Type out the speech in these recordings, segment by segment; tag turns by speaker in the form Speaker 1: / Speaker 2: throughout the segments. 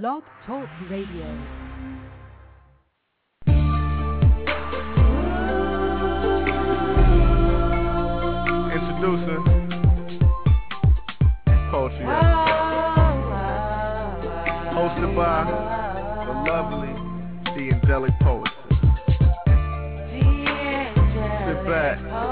Speaker 1: Blog Talk Radio.
Speaker 2: Introducing Poetry. Hosted by the lovely, the angelic poetess. Sit back,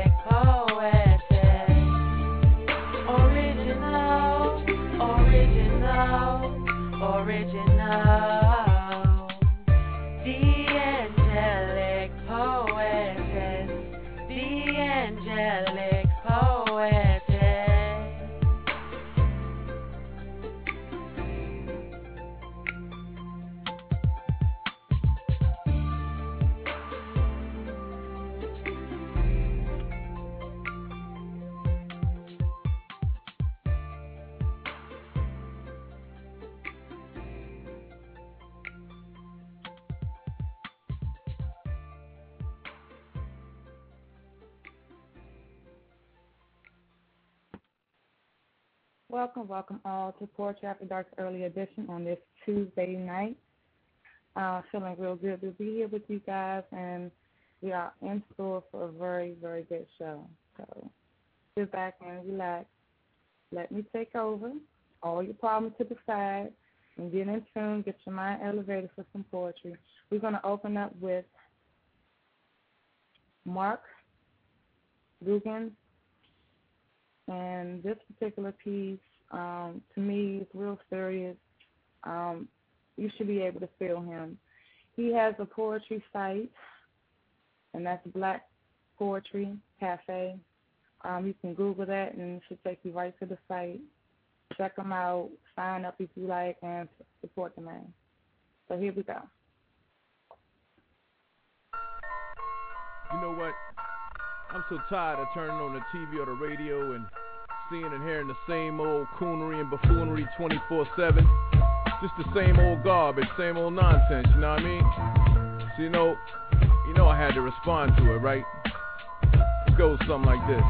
Speaker 3: Welcome, welcome all to Poetry After Dark's early edition on this Tuesday night. Uh, feeling real good to be here with you guys, and we are in store for a very, very good show. So sit back and relax. Let me take over. All your problems to the side and get in tune. Get your mind elevated for some poetry. We're going to open up with Mark Dugan and this particular piece, um, to me, is real serious. Um, you should be able to feel him. He has a poetry site, and that's Black Poetry Cafe. Um, you can Google that, and it should take you right to the site. Check him out, sign up if you like, and support the man. So here we go.
Speaker 4: You know what? I'm so tired of turning on the TV or the radio and seeing and hearing the same old coonery and buffoonery 24/7. Just the same old garbage, same old nonsense. You know what I mean? So you know, you know I had to respond to it, right? It goes something like this: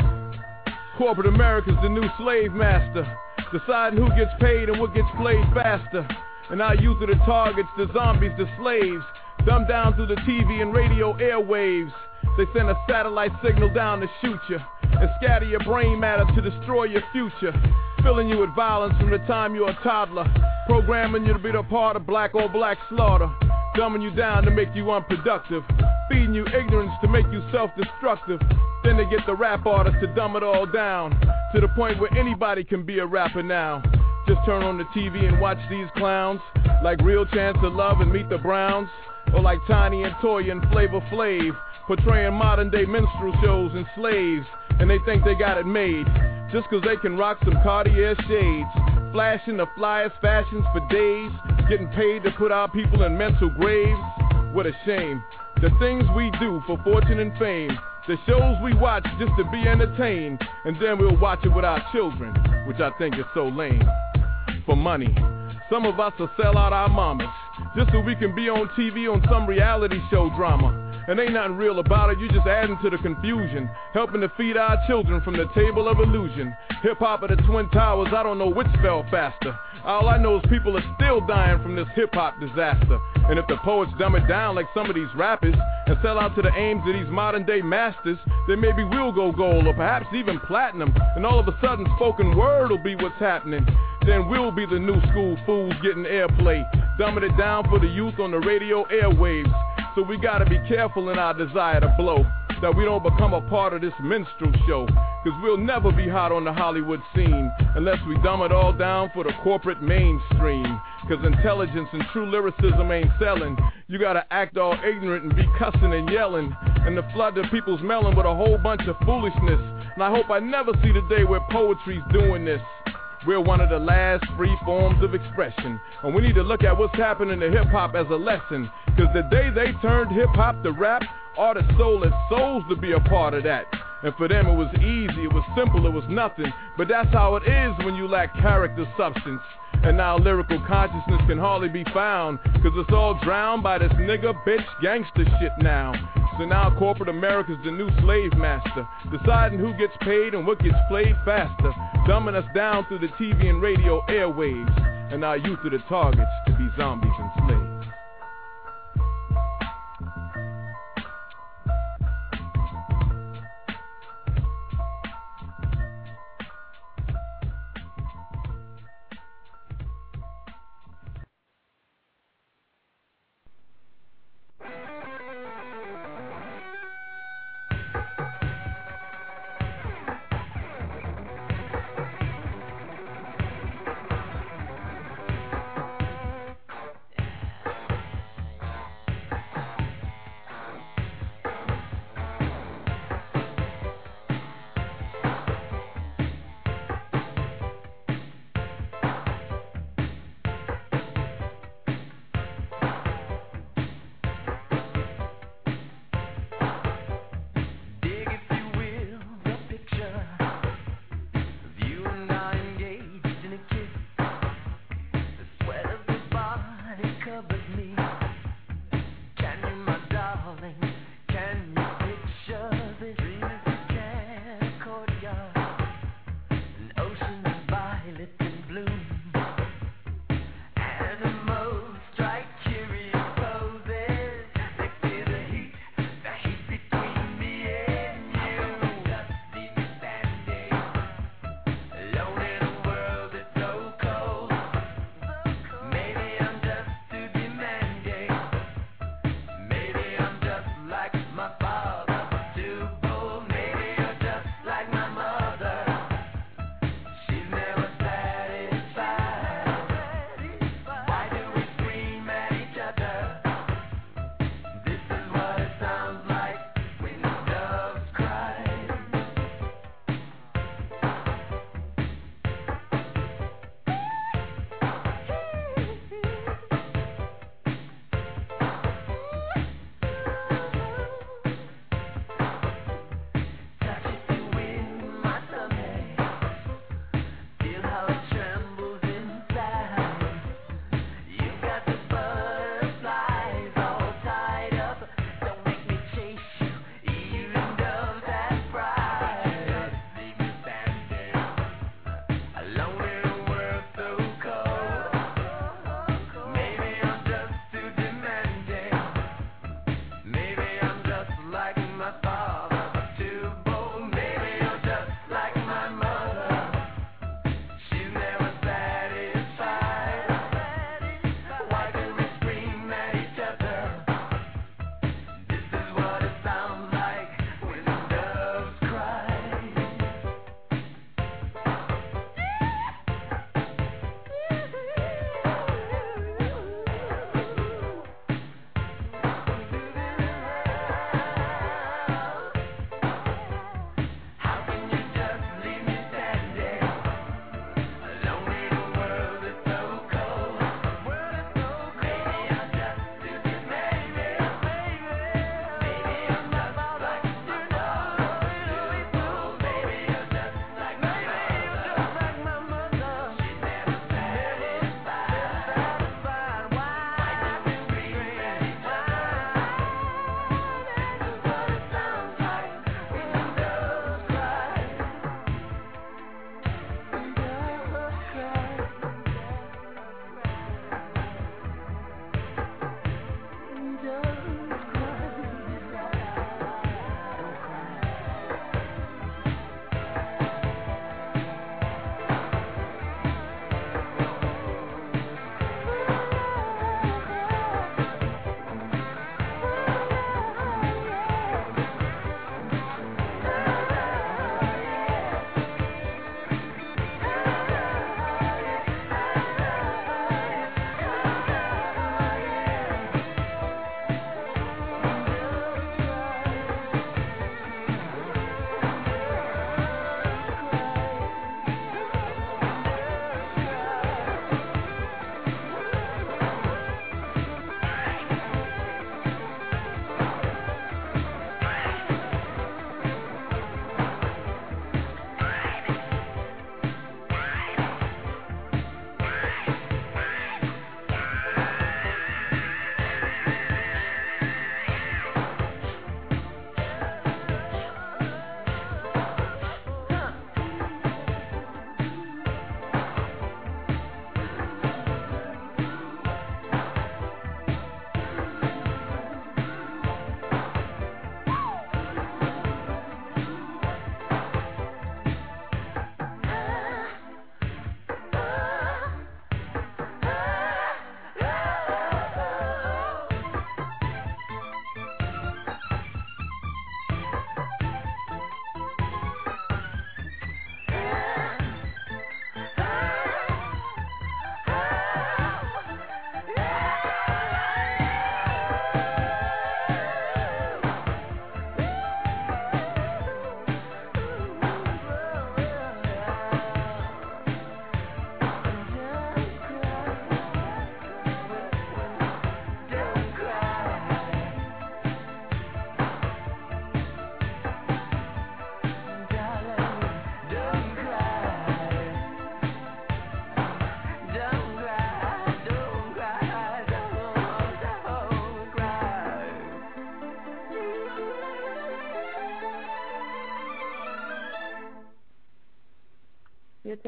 Speaker 4: Corporate America's the new slave master, deciding who gets paid and what gets played faster. And our youth are the targets, the zombies, the slaves, dumbed down through the TV and radio airwaves. They send a satellite signal down to shoot you and scatter your brain matter to destroy your future. Filling you with violence from the time you're a toddler. Programming you to be the part of black or black slaughter. Dumbing you down to make you unproductive. Feeding you ignorance to make you self destructive. Then they get the rap artists to dumb it all down. To the point where anybody can be a rapper now. Just turn on the TV and watch these clowns. Like Real Chance of Love and Meet the Browns. Or like Tiny and Toya and Flavor Flav portraying modern day minstrel shows and slaves, and they think they got it made. Just cause they can rock some Cartier shades, flashing the flyest fashions for days, getting paid to put our people in mental graves. What a shame. The things we do for fortune and fame, the shows we watch just to be entertained, and then we'll watch it with our children, which I think is so lame. For money. Some of us will sell out our mamas just so we can be on TV on some reality show drama. And ain't nothing real about it, you just adding to the confusion. Helping to feed our children from the table of illusion. Hip hop at the Twin Towers, I don't know which fell faster. All I know is people are still dying from this hip hop disaster. And if the poets dumb it down like some of these rappers and sell out to the aims of these modern day masters, then maybe we'll go gold or perhaps even platinum. And all of a sudden, spoken word will be what's happening. Then we'll be the new school fools getting airplay, dumbing it down for the youth on the radio airwaves. So we gotta be careful in our desire to blow that we don't become a part of this minstrel show. Cause we'll never be hot on the Hollywood scene unless we dumb it all down for the corporate mainstream. Cause intelligence and true lyricism ain't selling. You gotta act all ignorant and be cussing and yelling. And to flood the people's melon with a whole bunch of foolishness. And I hope I never see the day where poetry's doing this. We're one of the last free forms of expression. And we need to look at what's happening to hip hop as a lesson. Cause the day they turned hip hop to rap, Artists sold their souls to be a part of that. And for them it was easy, it was simple, it was nothing. But that's how it is when you lack character substance. And now lyrical consciousness can hardly be found. Cause it's all drowned by this nigga, bitch, gangster shit now. So now corporate America's the new slave master. Deciding who gets paid and what gets played faster. Dumbing us down through the TV and radio airwaves. And our youth are the targets to be zombies and slaves.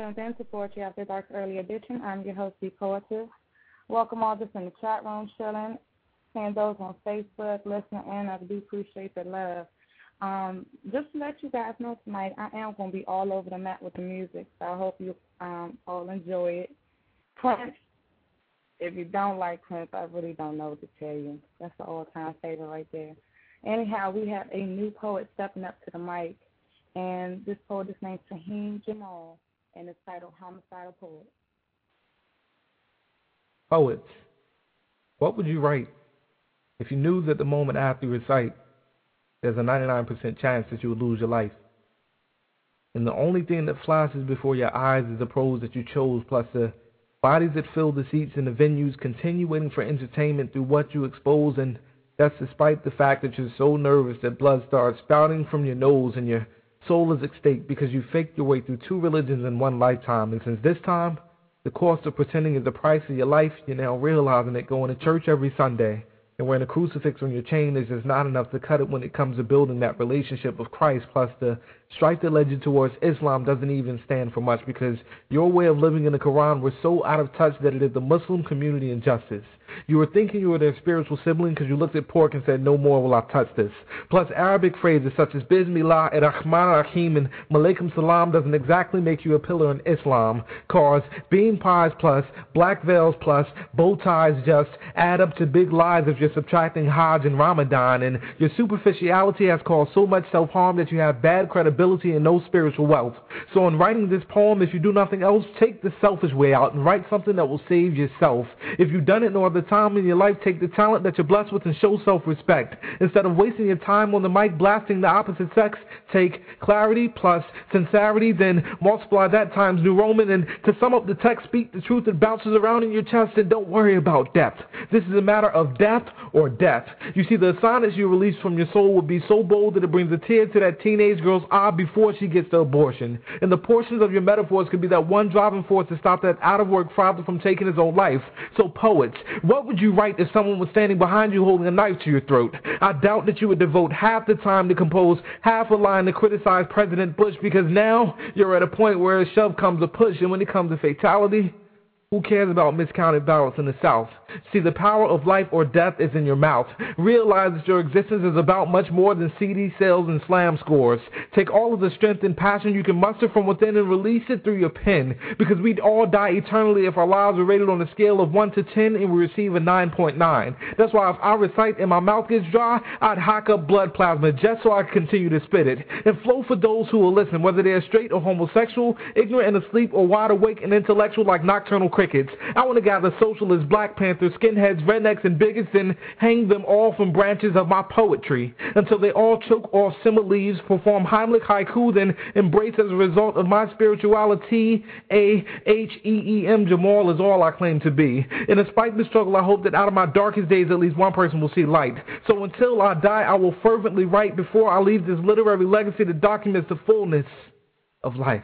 Speaker 3: Tuned in to Poetry After Dark Early Edition. I'm your host, B Poetess. Welcome all just in the chat room, chilling, and those on Facebook, listening in. I do appreciate the love. Um, just to let you guys know tonight, I am going to be all over the map with the music, so I hope you um, all enjoy it. Prince, if you don't like Prince, I really don't know what to tell you. That's the all-time favorite right there. Anyhow, we have a new poet stepping up to the mic, and this poet is named Taheem Jamal, and it's titled Homicidal Poet.
Speaker 5: Poets, what would you write if you knew that the moment after you recite, there's a 99% chance that you would lose your life? And the only thing that flashes before your eyes is the prose that you chose, plus the bodies that fill the seats in the venues, continue waiting for entertainment through what you expose, and that's despite the fact that you're so nervous that blood starts spouting from your nose and your soul is at stake because you faked your way through two religions in one lifetime. And since this time, the cost of pretending is the price of your life, you're now realizing that going to church every Sunday and wearing a crucifix on your chain is just not enough to cut it when it comes to building that relationship with Christ. Plus, the strife that led you towards Islam doesn't even stand for much because your way of living in the Quran was so out of touch that it is the Muslim community injustice. You were thinking you were their spiritual sibling because you looked at pork and said, No more will I touch this. Plus, Arabic phrases such as Bismillah, and Rahman Rahim, and Malaikum Salam doesn't exactly make you a pillar in Islam. Cause bean pies plus, black veils plus, bow ties just add up to big lies if you're subtracting Hajj and Ramadan. And your superficiality has caused so much self harm that you have bad credibility and no spiritual wealth. So, in writing this poem, if you do nothing else, take the selfish way out and write something that will save yourself. If you've done it no other time in your life, take the talent that you're blessed with and show self-respect. Instead of wasting your time on the mic blasting the opposite sex, take clarity plus sincerity, then multiply that times New Roman, and to sum up the text, speak the truth that bounces around in your chest, and don't worry about depth. This is a matter of death or death. You see, the assignments you release from your soul will be so bold that it brings a tear to that teenage girl's eye before she gets the abortion. And the portions of your metaphors could be that one driving force to stop that out-of-work father from taking his own life. So, poets, what would you write if someone was standing behind you holding a knife to your throat? I doubt that you would devote half the time to compose half a line to criticize President Bush because now you're at a point where a shove comes a push, and when it comes to fatality, who cares about miscounted ballots in the South? See, the power of life or death is in your mouth. Realize that your existence is about much more than CD sales and slam scores. Take all of the strength and passion you can muster from within and release it through your pen. Because we'd all die eternally if our lives were rated on a scale of 1 to 10 and we receive a 9.9. That's why if I recite and my mouth gets dry, I'd hack up blood plasma just so I could continue to spit it. And flow for those who will listen, whether they're straight or homosexual, ignorant and asleep, or wide awake and intellectual like nocturnal crickets. I want to gather socialists, black panthers, skinheads, rednecks, and bigots and hang them all from branches of my poetry until they all choke off simmer leaves, perform Heimlich haiku, then embrace as a result of my spirituality. A H E E M Jamal is all I claim to be. And despite the struggle, I hope that out of my darkest days, at least one person will see light. So until I die, I will fervently write before I leave this literary legacy that documents the fullness of life.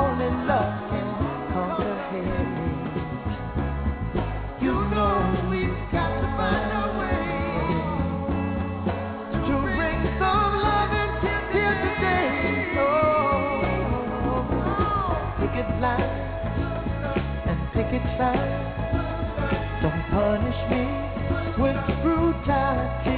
Speaker 6: only love can. You know we've got to find a way to bring some here today. Oh, and. Don't punish me with brutality.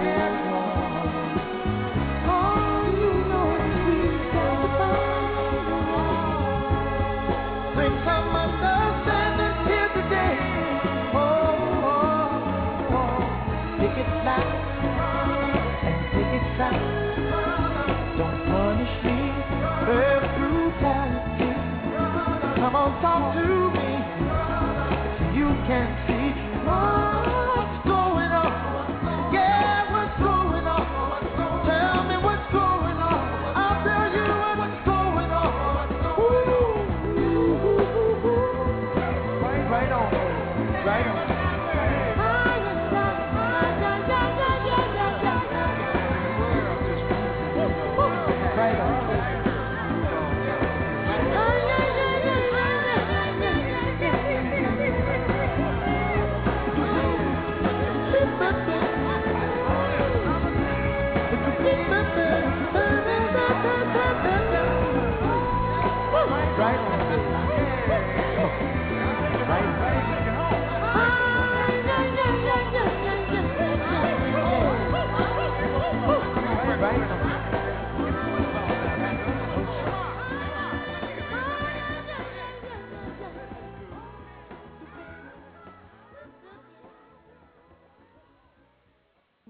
Speaker 6: Come on, talk to me. You can see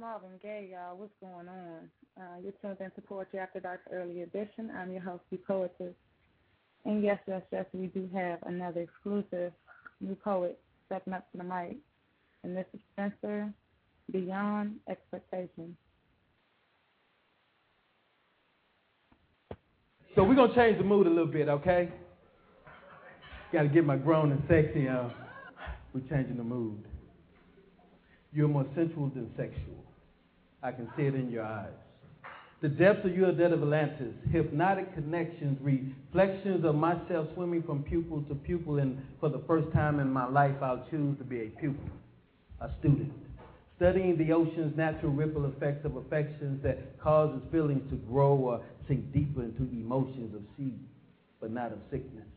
Speaker 3: Marvin Gaye, y'all. What's going on? Uh, you're tuned in to Poetry After Dark Early Edition. I'm your host, the Poetess. And yes, yes, yes, we do have another exclusive new poet stepping up to the mic. And this is Spencer Beyond Expectation.
Speaker 7: So we're gonna change the mood a little bit, okay? Gotta get my grown and sexy on. We're changing the mood. You're more sensual than sexual. I can see it in your eyes. The depths of your dead of Atlantis, hypnotic connections, reflections of myself swimming from pupil to pupil, and for the first time in my life, I'll choose to be a pupil, a student, studying the ocean's natural ripple effects of affections that causes feelings to grow or sink deeper into emotions of seed, but not of sickness,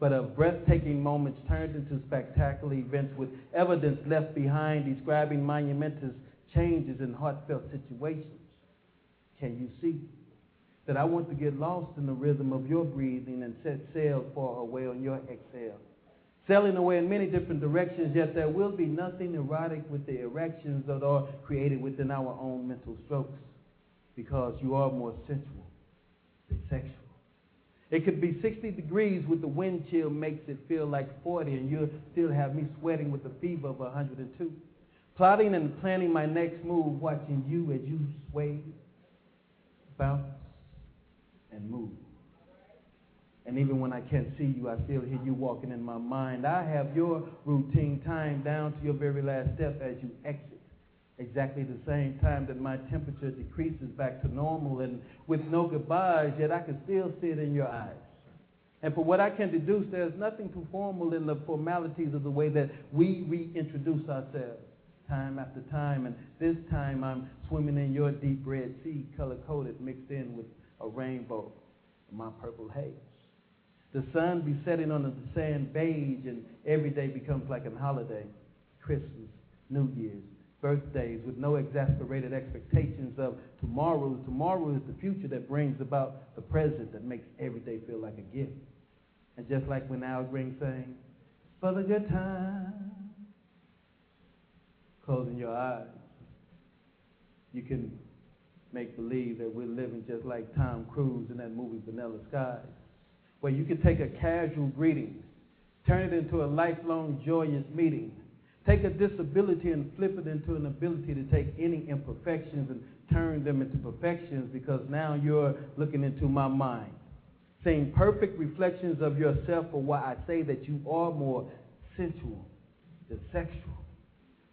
Speaker 7: but of breathtaking moments turned into spectacular events with evidence left behind, describing monumentous changes in heartfelt situations. Can you see that I want to get lost in the rhythm of your breathing and set sail far away on your exhale? Sailing away in many different directions, yet there will be nothing erotic with the erections that are created within our own mental strokes because you are more sensual than sexual. It could be 60 degrees with the wind chill makes it feel like 40, and you'll still have me sweating with the fever of 102. Plotting and planning my next move, watching you as you sway, bounce, and move. And even when I can't see you, I still hear you walking in my mind. I have your routine time down to your very last step as you exit. Exactly the same time that my temperature decreases back to normal, and with no goodbyes, yet I can still see it in your eyes. And for what I can deduce, there's nothing too formal in the formalities of the way that we reintroduce ourselves time after time. And this time I'm swimming in your deep red sea, color coded, mixed in with a rainbow my purple haze. The sun be setting on the sand beige, and every day becomes like a holiday. Christmas, New Year's, birthdays, with no exasperated expectations of tomorrow. Tomorrow is the future that brings about the present that makes every day feel like a gift. And just like when Al Green sang, for the good time, closing your eyes, you can make believe that we're living just like Tom Cruise in that movie Vanilla Skies, where you can take a casual greeting, turn it into a lifelong joyous meeting, take a disability and flip it into an ability to take any imperfections and turn them into perfections because now you're looking into my mind. Seeing perfect reflections of yourself for why I say that you are more sensual than sexual.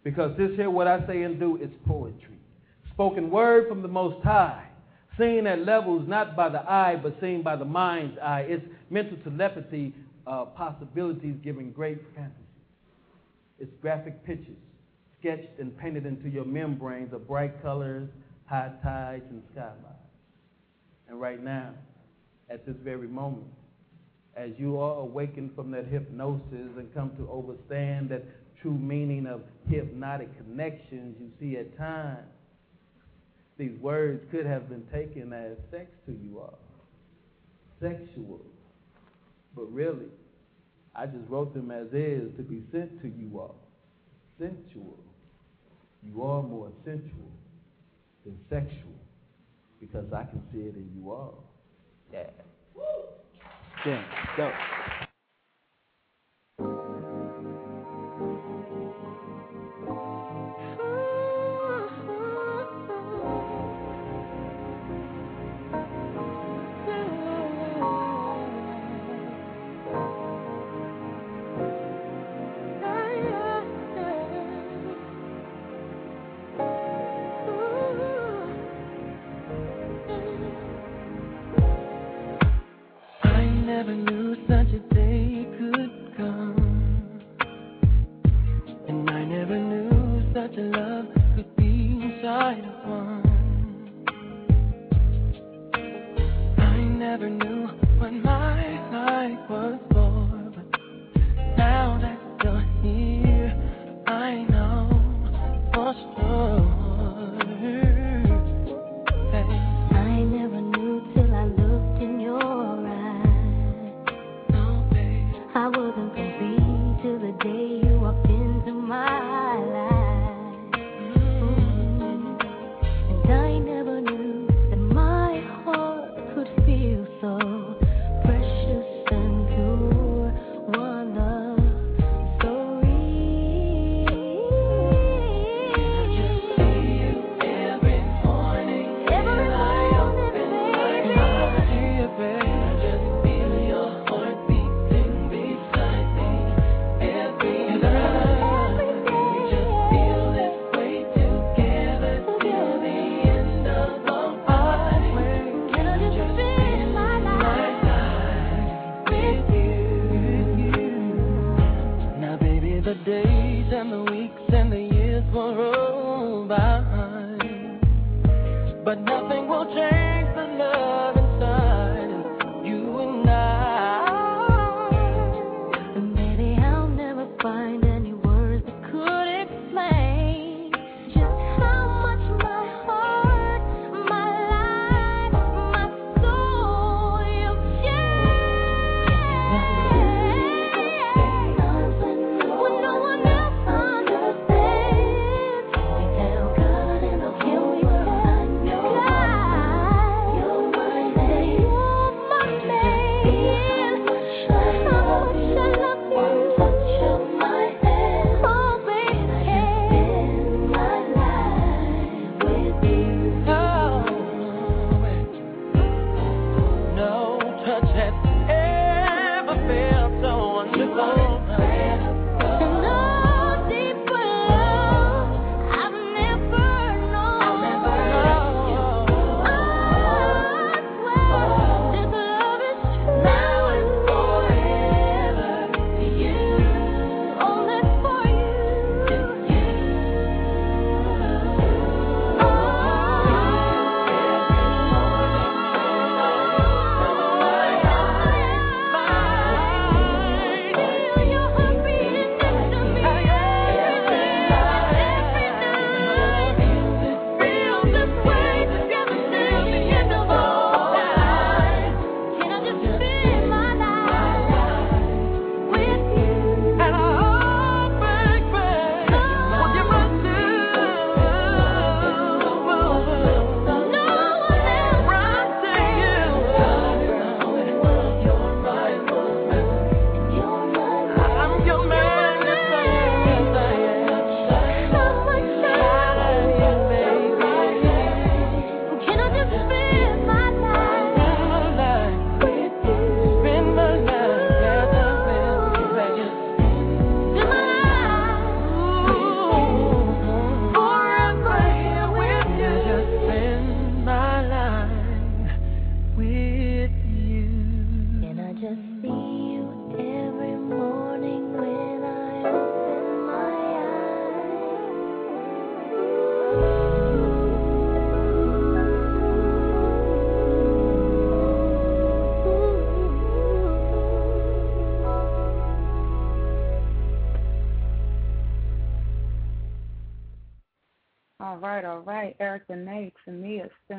Speaker 7: Because this here, what I say and do, is poetry. Spoken word from the Most High, seen at levels not by the eye, but seen by the mind's eye. It's mental telepathy, uh, possibilities given great fantasies. It's graphic pictures, sketched and painted into your membranes of bright colors, high tides, and skylines. And right now, at this very moment,
Speaker 2: as you are awakened from that hypnosis and come to understand that true meaning of hypnotic connections you see at times, these words could have been taken as sex to you all, sexual. But really, I just wrote them as is to be sent to you all, sensual. You are more sensual than sexual because I can see it in you all. Yeah. Woo! Yeah, Go.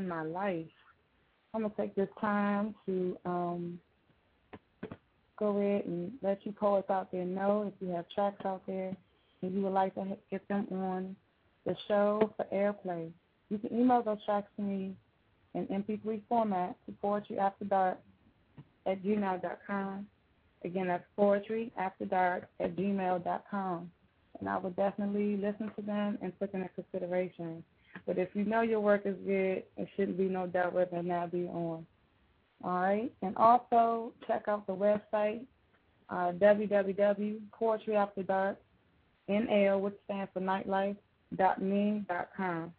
Speaker 3: My life. I'm gonna take this time to um, go ahead and let you poets out there know if you have tracks out there and you would like to get them on the show for airplay. You can email those tracks to me in MP3 format to Poetry After Dark at gmail.com. Again, that's Poetry After Dark at gmail.com. And I will definitely listen to them and put them in consideration. But if you know your work is good, it shouldn't be no doubt whether or not be on. All right. And also check out the website, uh, www.poetryafterdark.nl, which stands for nightlife, dot me, dot com.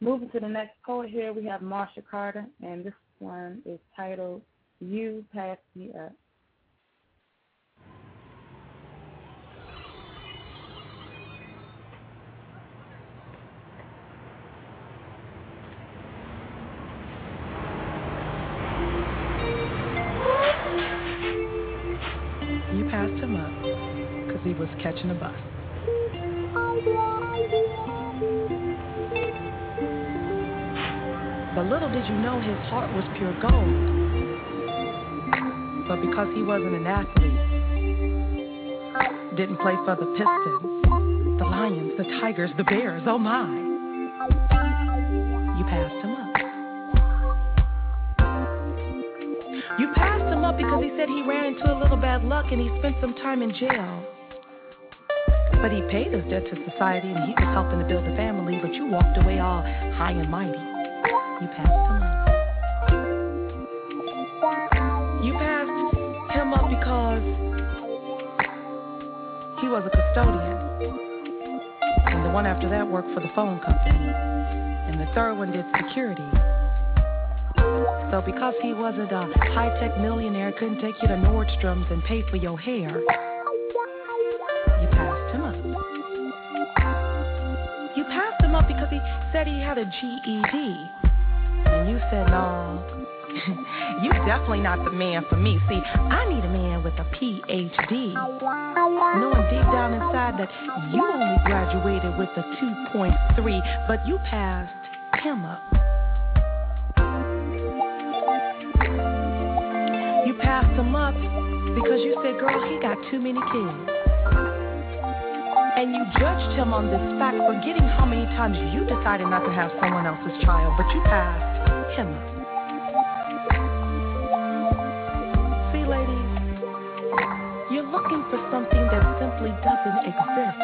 Speaker 3: Moving to the next poet here, we have Marsha Carter, and this one is titled You Pass Me Up.
Speaker 8: Catching a bus. But little did you know his heart was pure gold. But because he wasn't an athlete, didn't play for the Pistons, the Lions, the Tigers, the Bears, oh my. You passed him up. You passed him up because he said he ran into a little bad luck and he spent some time in jail. But he paid his debt to society and he was helping to build a family, but you walked away all high and mighty. You passed him up. You passed him up because he was a custodian. And the one after that worked for the phone company. And the third one did security. So because he wasn't a high-tech millionaire, couldn't take you to Nordstrom's and pay for your hair, had a GED. And you said, no, you definitely not the man for me. See, I need a man with a PhD. Knowing deep down inside that you only graduated with a 2.3, but you passed him up. You passed him up because you said, girl, he got too many kids. And you judged him on this fact, forgetting how many times you decided not to have someone else's child, but you passed him. See, ladies, you're looking for something that simply doesn't exist.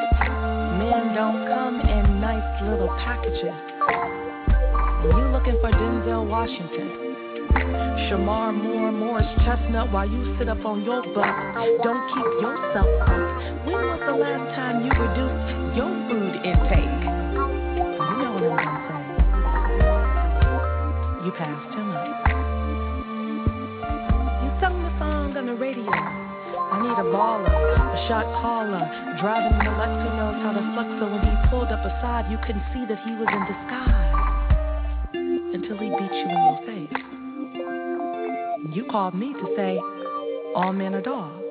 Speaker 8: Men don't come in nice little packages. And you looking for Denzel Washington. Shemar Moore, Morris Chestnut, while you sit up on your butt, don't keep yourself up. When was the last time you reduced your food intake? You know what I'm gonna say. You passed him. You sung the song on the radio. I need a baller, a shot caller, driving the Lexus knows how to flex. So when he pulled up aside, you couldn't see that he was in disguise until he beat you in your face. You called me to say, all men are dogs.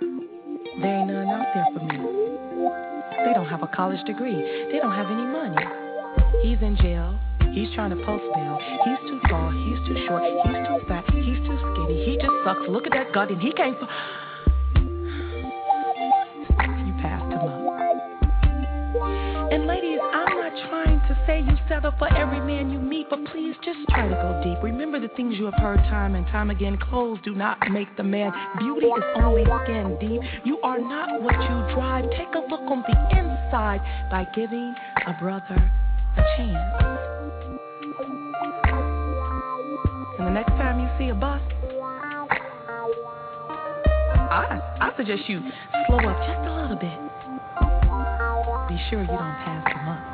Speaker 8: There ain't none out there for me. They don't have a college degree. They don't have any money. He's in jail. He's trying to post bail. He's too tall. He's too short. He's too fat. He's too skinny. He just sucks. Look at that gut, and he can't. You passed him up. And ladies, settle for every man you meet, but please just try to go deep. Remember the things you have heard time and time again. Clothes do not make the man. Beauty is only skin deep. You are not what you drive. Take a look on the inside by giving a brother a chance. And the next time you see a bus, I, I suggest you slow up just a little bit. Be sure you don't pass them up.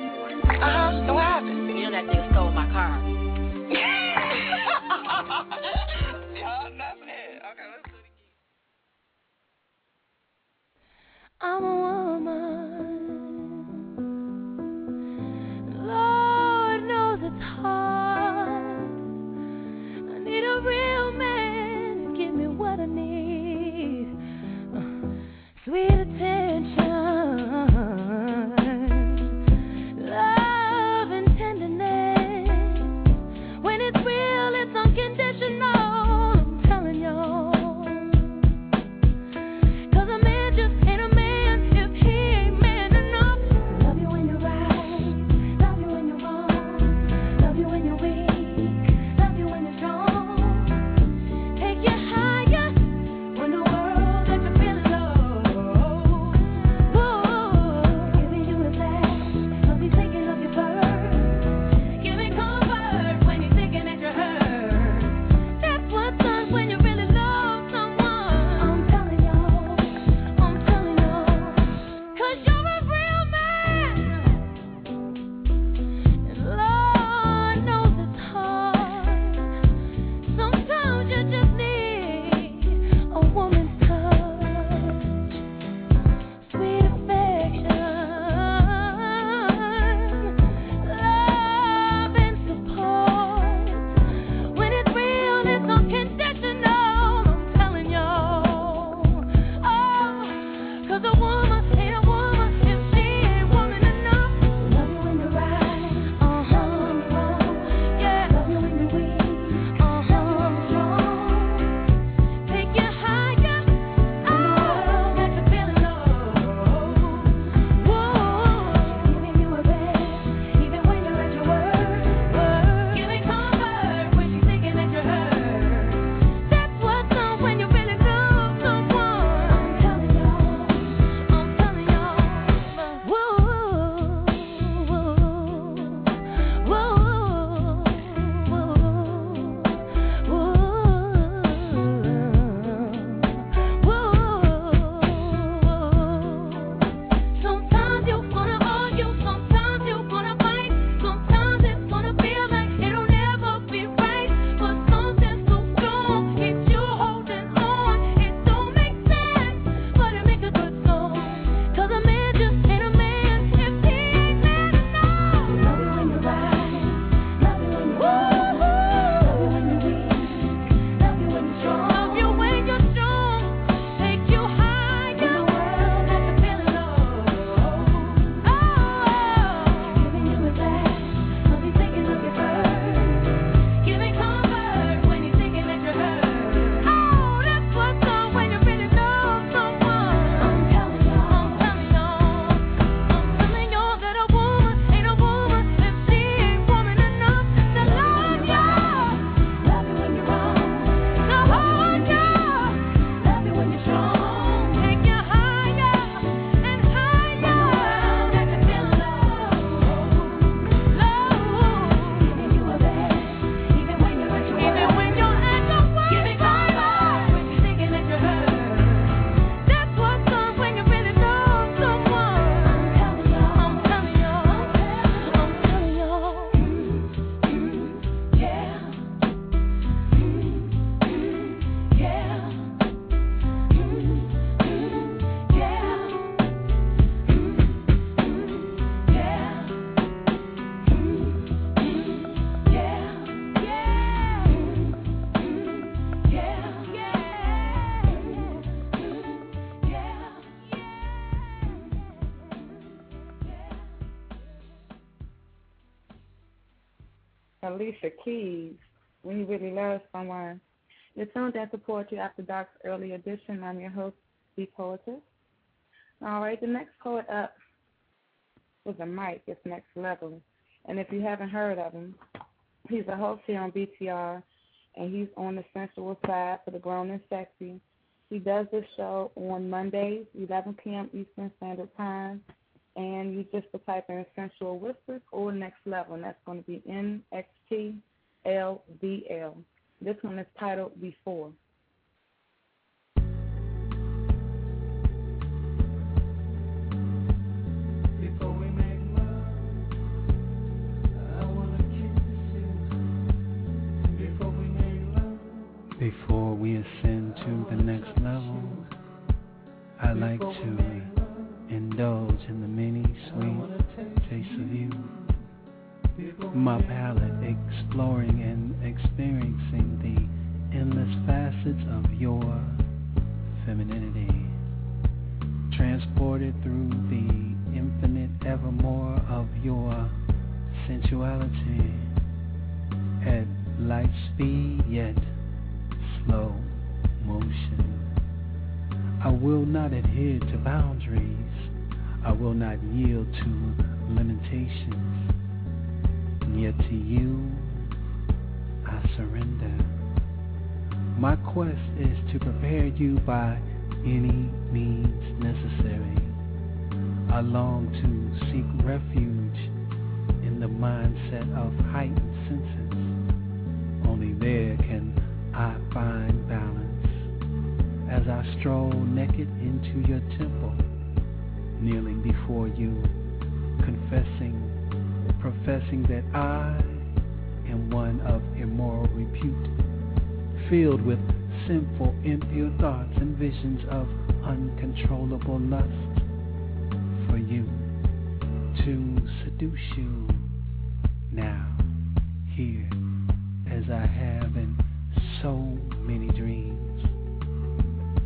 Speaker 9: Uh-huh. What happened?
Speaker 10: You know that nigga stole my car.
Speaker 11: I'm a woman. Lord knows it's hard. I need a real man. Give me what I need. Uh, Sweet attention. You're that
Speaker 3: supports Poetry After Dark's early edition. I'm your host, The Poetess. All right, the next poet up was a Mike. It's next level. And if you haven't heard of him, he's a host here on BTR, and he's on the sensual side for the grown and sexy. He does this show on Mondays, 11 p.m. Eastern Standard Time. And you just type in Sensual Whispers or Next Level, and that's going to be N X T L D L. This one is titled Before.
Speaker 12: Before we ascend to the next level, I like to indulge in the many sweet tastes of you. My palate exploring and experiencing the endless facets of your femininity. Transported through the infinite evermore of your sensuality at light speed yet slow motion. I will not adhere to boundaries. I will not yield to limitations. Yet to you, I surrender. My quest is to prepare you by any means necessary. I long to seek refuge in the mindset of heightened senses. Only there can I find balance as I stroll naked into your temple, kneeling before you, confessing, professing that I am one of immoral repute, filled with sinful, impure thoughts and visions of uncontrollable lust for you to seduce you now, here, as I have in so many dreams.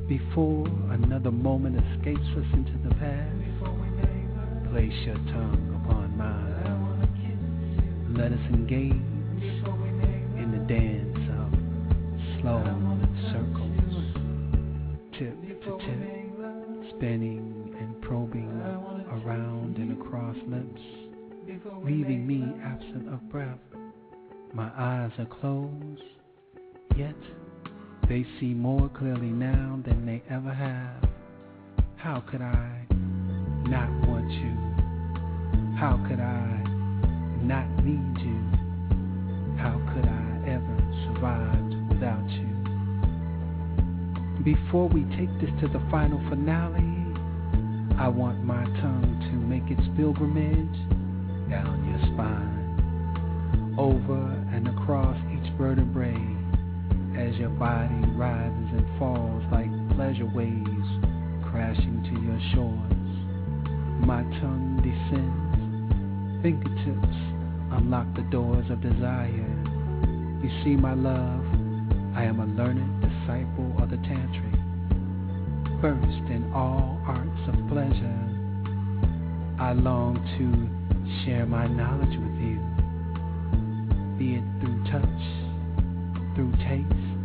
Speaker 12: Before another moment escapes us into the past, place your tongue. Let us engage in the dance of slow circles, tip to tip, spinning and probing around and across lips, leaving me absent of breath. My eyes are closed, yet they see more clearly now than they ever have. How could I not want you? How could I not need you? How could I ever survive without you? Before we take this to the final finale, I want my tongue to make its pilgrimage down your spine, over and across each vertebrae as your body rises and falls like pleasure waves crashing to your shores. My tongue descends, fingertips unlock the doors of desire. You see, my love, I am a learned disciple of the tantric, versed in all arts of pleasure. I long to share my knowledge with you, be it through touch, through taste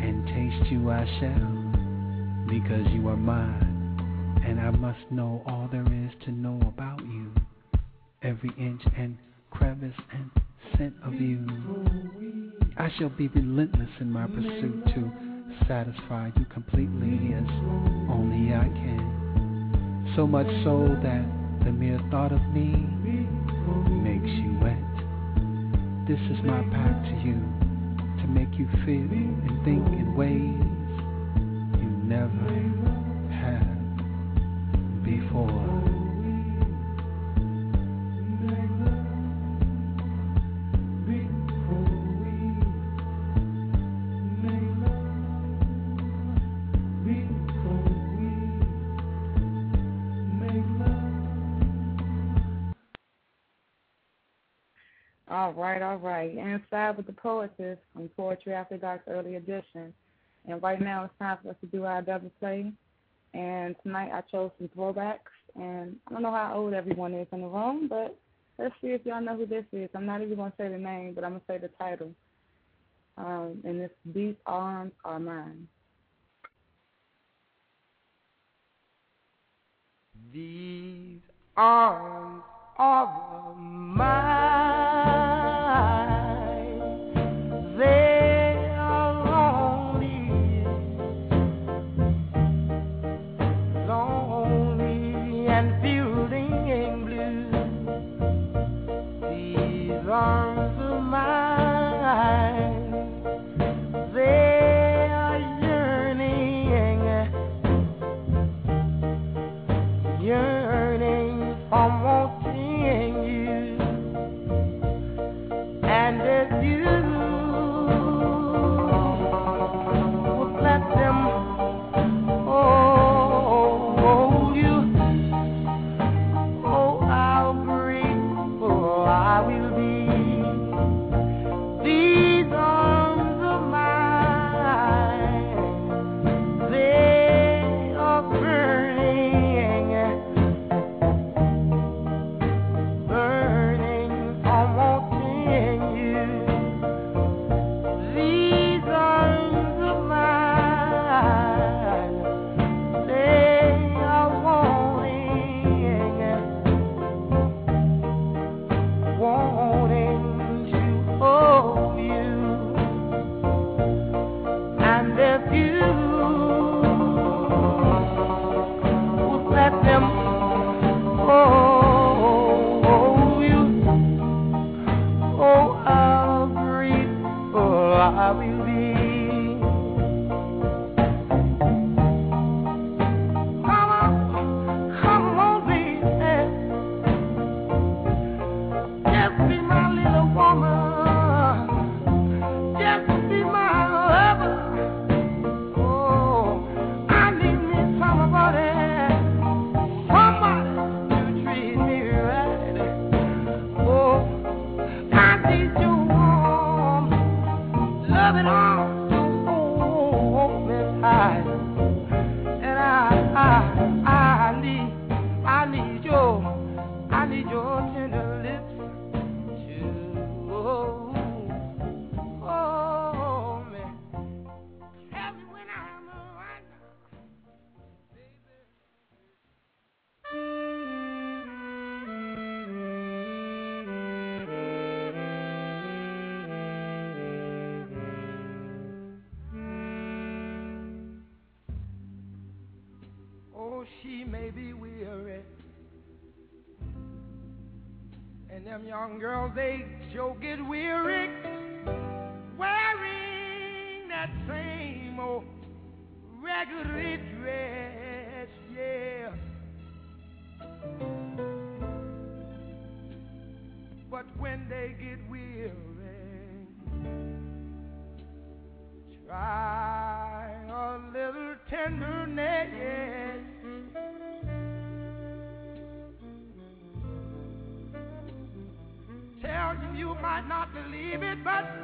Speaker 12: and taste you I shall, because you are mine, and I must know all there is to know about you, every inch and crevice and scent of you. I shall be relentless in my pursuit to satisfy you completely as only I can. So much so that the mere thought of me makes you wet. This is my pact to you to make you feel and think in ways you never have before.
Speaker 3: With the poetess from Poetry After Dark Early Edition. And right now it's time for us to do our double play. And tonight I chose some throwbacks. And I don't know how old everyone is in the room, but let's see if y'all know who this is. I'm not even going to say the name, but I'm going to say the title. Um, and it's These Arms Are Mine.
Speaker 6: These arms are mine. She may be weary. And them young girls, they sure get weary wearing that same old raggedy dress, yeah. But when they get weary, believe it, but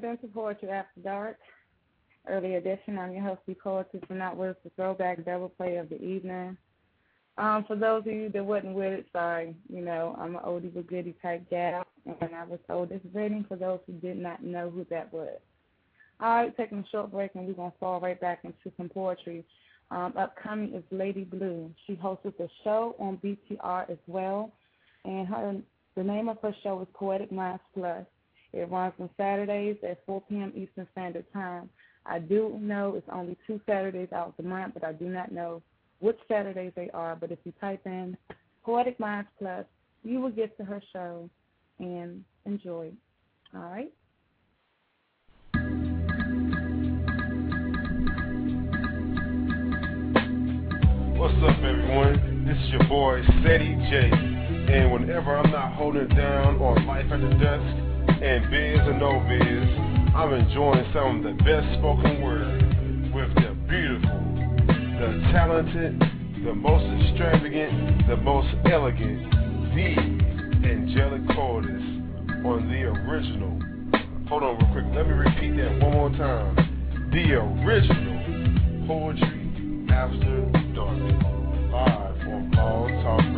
Speaker 3: Tuned Poetry After Dark. Early edition. I'm your host, B. Poetry, for not with the throwback double play of the evening. Um, for those of you that wasn't with it, sorry. You know, I'm an oldie but goodie type gal, and I was told this rating for those who did not know who that was. All right, taking a short break, and we're going to fall right back into some poetry. Um, upcoming is Lady Blue. She hosts a show on BTR as well, and her the name of her show is Poetic Minds Plus. It runs on Saturdays at 4 p.m. Eastern Standard Time. I do know it's only two Saturdays out the month, but I do not know which Saturdays they are. But if you type in Poetic Minds Plus, you will get to her show and enjoy. All right. What's up, everyone?
Speaker 13: This is your boy, Steady J. And whenever I'm not holding down on Life at the Desk, and biz and no biz, I'm enjoying some of the best spoken word with the beautiful, the talented, the most extravagant, the most elegant, the angelic chorus on the original. Hold on real quick. Let me repeat that one more time. The original poetry after dark. Live on Blog Talk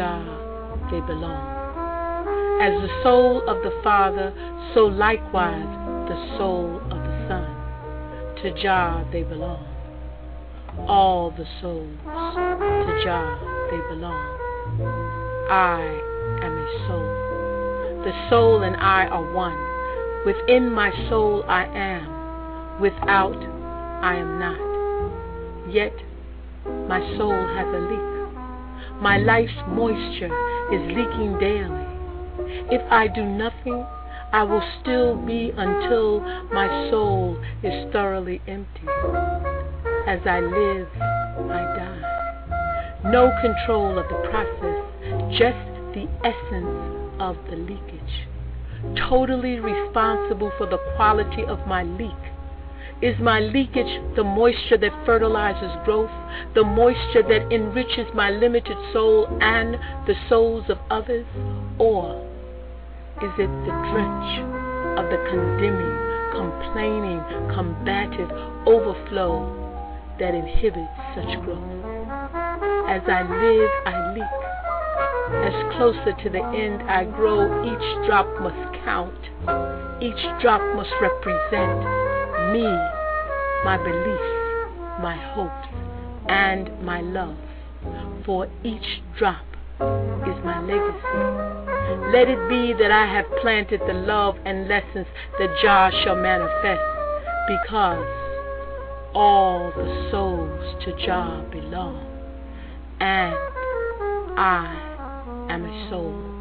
Speaker 14: Jah they belong. As the soul of the Father, so likewise the soul of the Son. To Jah they belong. All the souls to Jah they belong. I am a soul. The soul and I are one. Within my soul I am. Without I am not. Yet my soul has a leak. My life's moisture is leaking daily. If I do nothing, I will still be until my soul is thoroughly empty. As I live, I die. No control of the process, just the essence of the leakage. Totally responsible for the quality of my leak. Is my leakage the moisture that fertilizes growth, the moisture that enriches my limited soul and the souls of others? Or is it the drench of the condemning, complaining, combative overflow that inhibits such growth? As I live, I leak. As closer to the end I grow, each drop must count. Each drop must represent me, my beliefs, my hopes, and my love. For each drop is my legacy. Let it be that I have planted the love and lessons that Jah shall manifest, because all the souls to Jah belong, and I am a soul.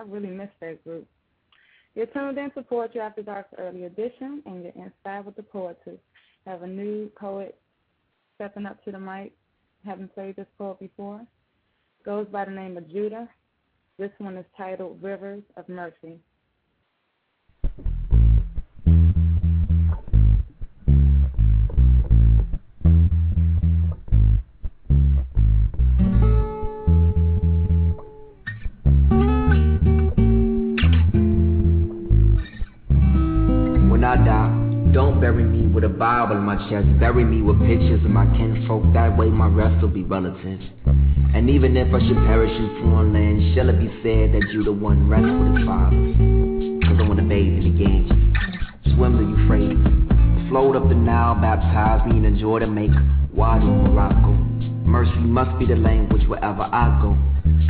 Speaker 15: I,
Speaker 3: really miss that group. You're tuned in to Poetry After Dark's early edition, and you're inspired with the poetry. Have a new poet stepping up to the mic. Haven't played this poet before. Goes by the name of Judah. This one is titled Rivers of Mercy.
Speaker 16: I die, don't bury me with a Bible in my chest. Bury me with pictures of my kinfolk. That way my rest will be relative. And even if I should perish in foreign land, shall it be said that you the one rest with his fathers? Cause I wanna bathe in the Ganges, swim the Euphrates, float up the Nile, baptize me in the Jordan, make Wadi Morocco. Mercy must be the language wherever I go.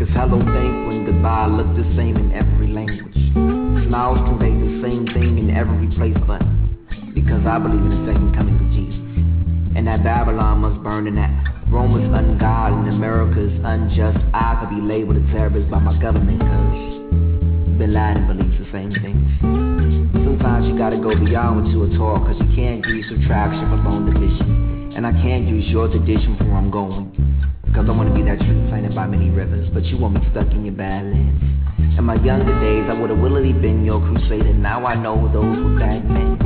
Speaker 16: Cause hello, thank and goodbye look the same in every language. Smiles convey the same thing in every place, but because I believe in the second coming of Jesus. And that Babylon must burn, and that Rome is ungodly, and America is unjust. I could be labeled a terrorist by my government, cause Bin Laden believes the same things. Sometimes you gotta go beyond what you were taught, cause you can't use subtraction for bone division. And I can't use your tradition for where I'm going. Cause I wanna be that tree planted by many rivers, but you want me stuck in your badlands. In my younger days, I would've willingly been your crusader. Now I know those were bad men.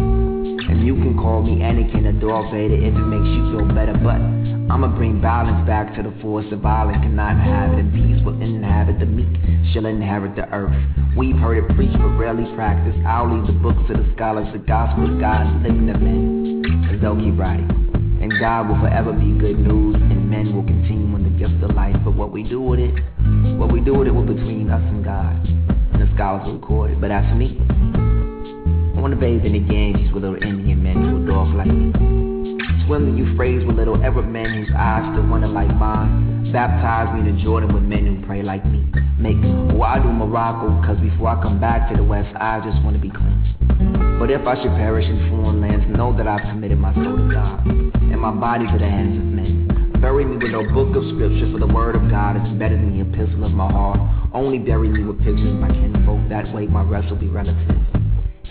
Speaker 16: And you can call me Anakin or Darth Vader if it makes you feel better, but I'ma bring balance back to the force of violence. Cannot inhabit and peace will inhabit the meek, shall inherit the earth. We've heard it preached but rarely practiced. I'll leave the books to the scholars, the gospel of God living the men, cause they'll keep writing. And God will forever be good news, and men will continue in the gift of life. But what we do with it, what we do with it will between us and God. And the scholars will record it. But as for me, I wanna bathe in the Ganges with little Indian men who are dark like me. Swim the Euphrates with little Arab men whose eyes still wonder like mine. Baptize me in the Jordan with men who pray like me. Make wudu Morocco, cause before I come back to the West, I just wanna be clean. But if I should perish in foreign lands, know that I've committed my soul to God, and my body to the hands of. Bury me with no book of scripture, for the word of God is better than the epistle of my heart. Only bury me with pictures of my kinfolk, that way my rest will be relative.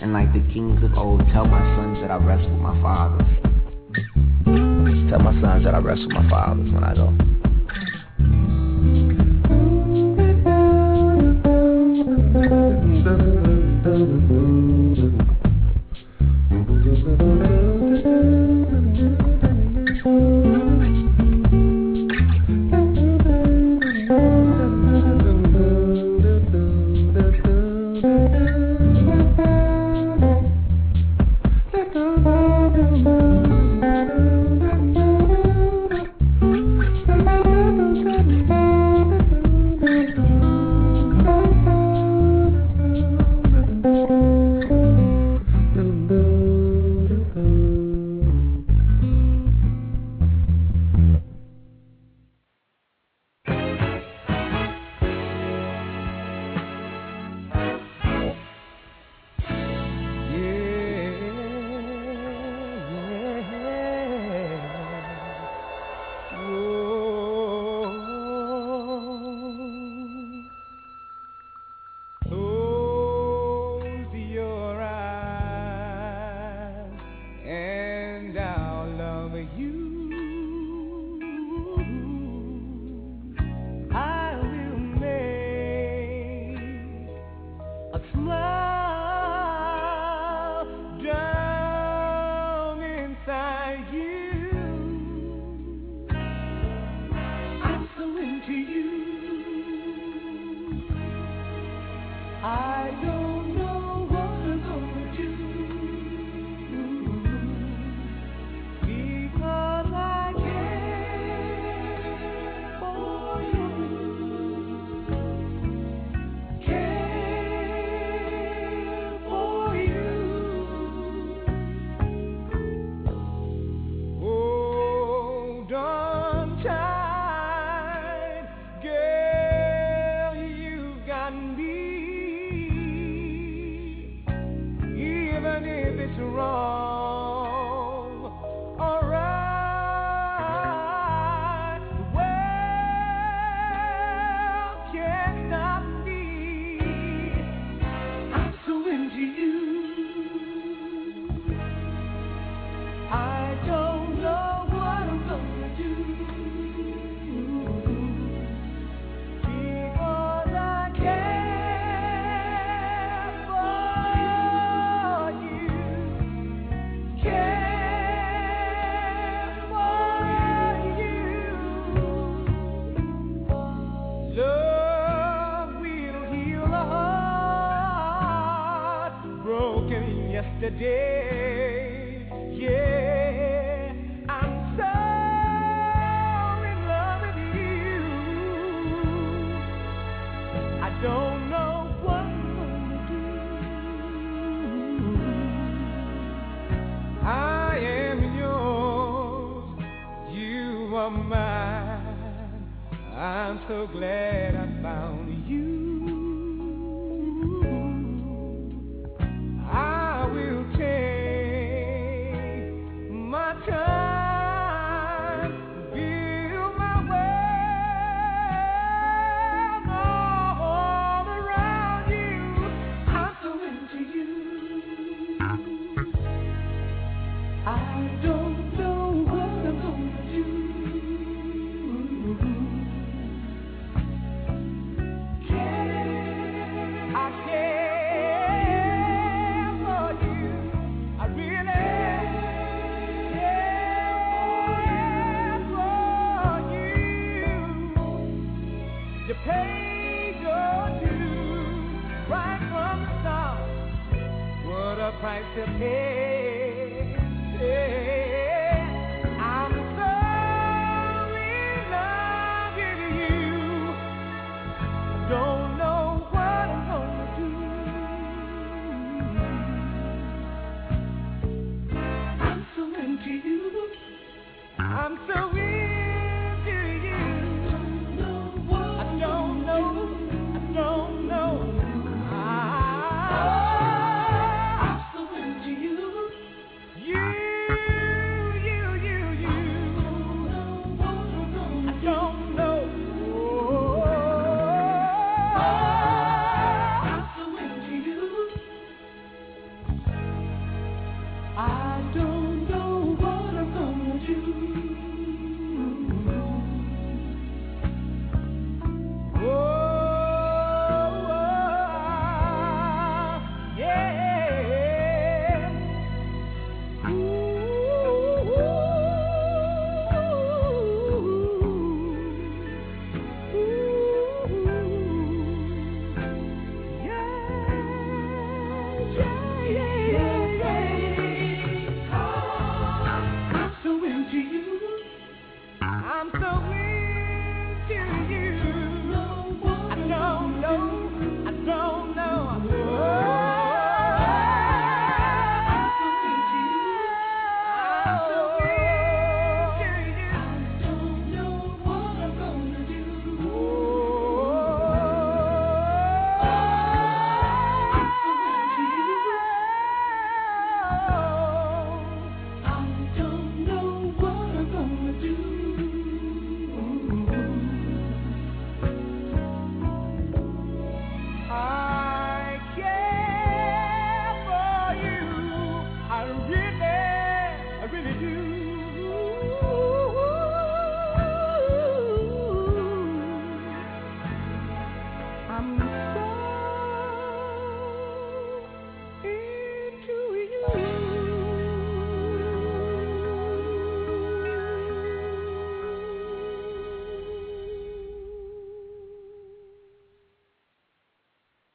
Speaker 16: And like the kings of old, tell my sons that I rest with my fathers. Tell my sons that I rest with my fathers when I go.
Speaker 6: Thank you. Yesterday. Yeah,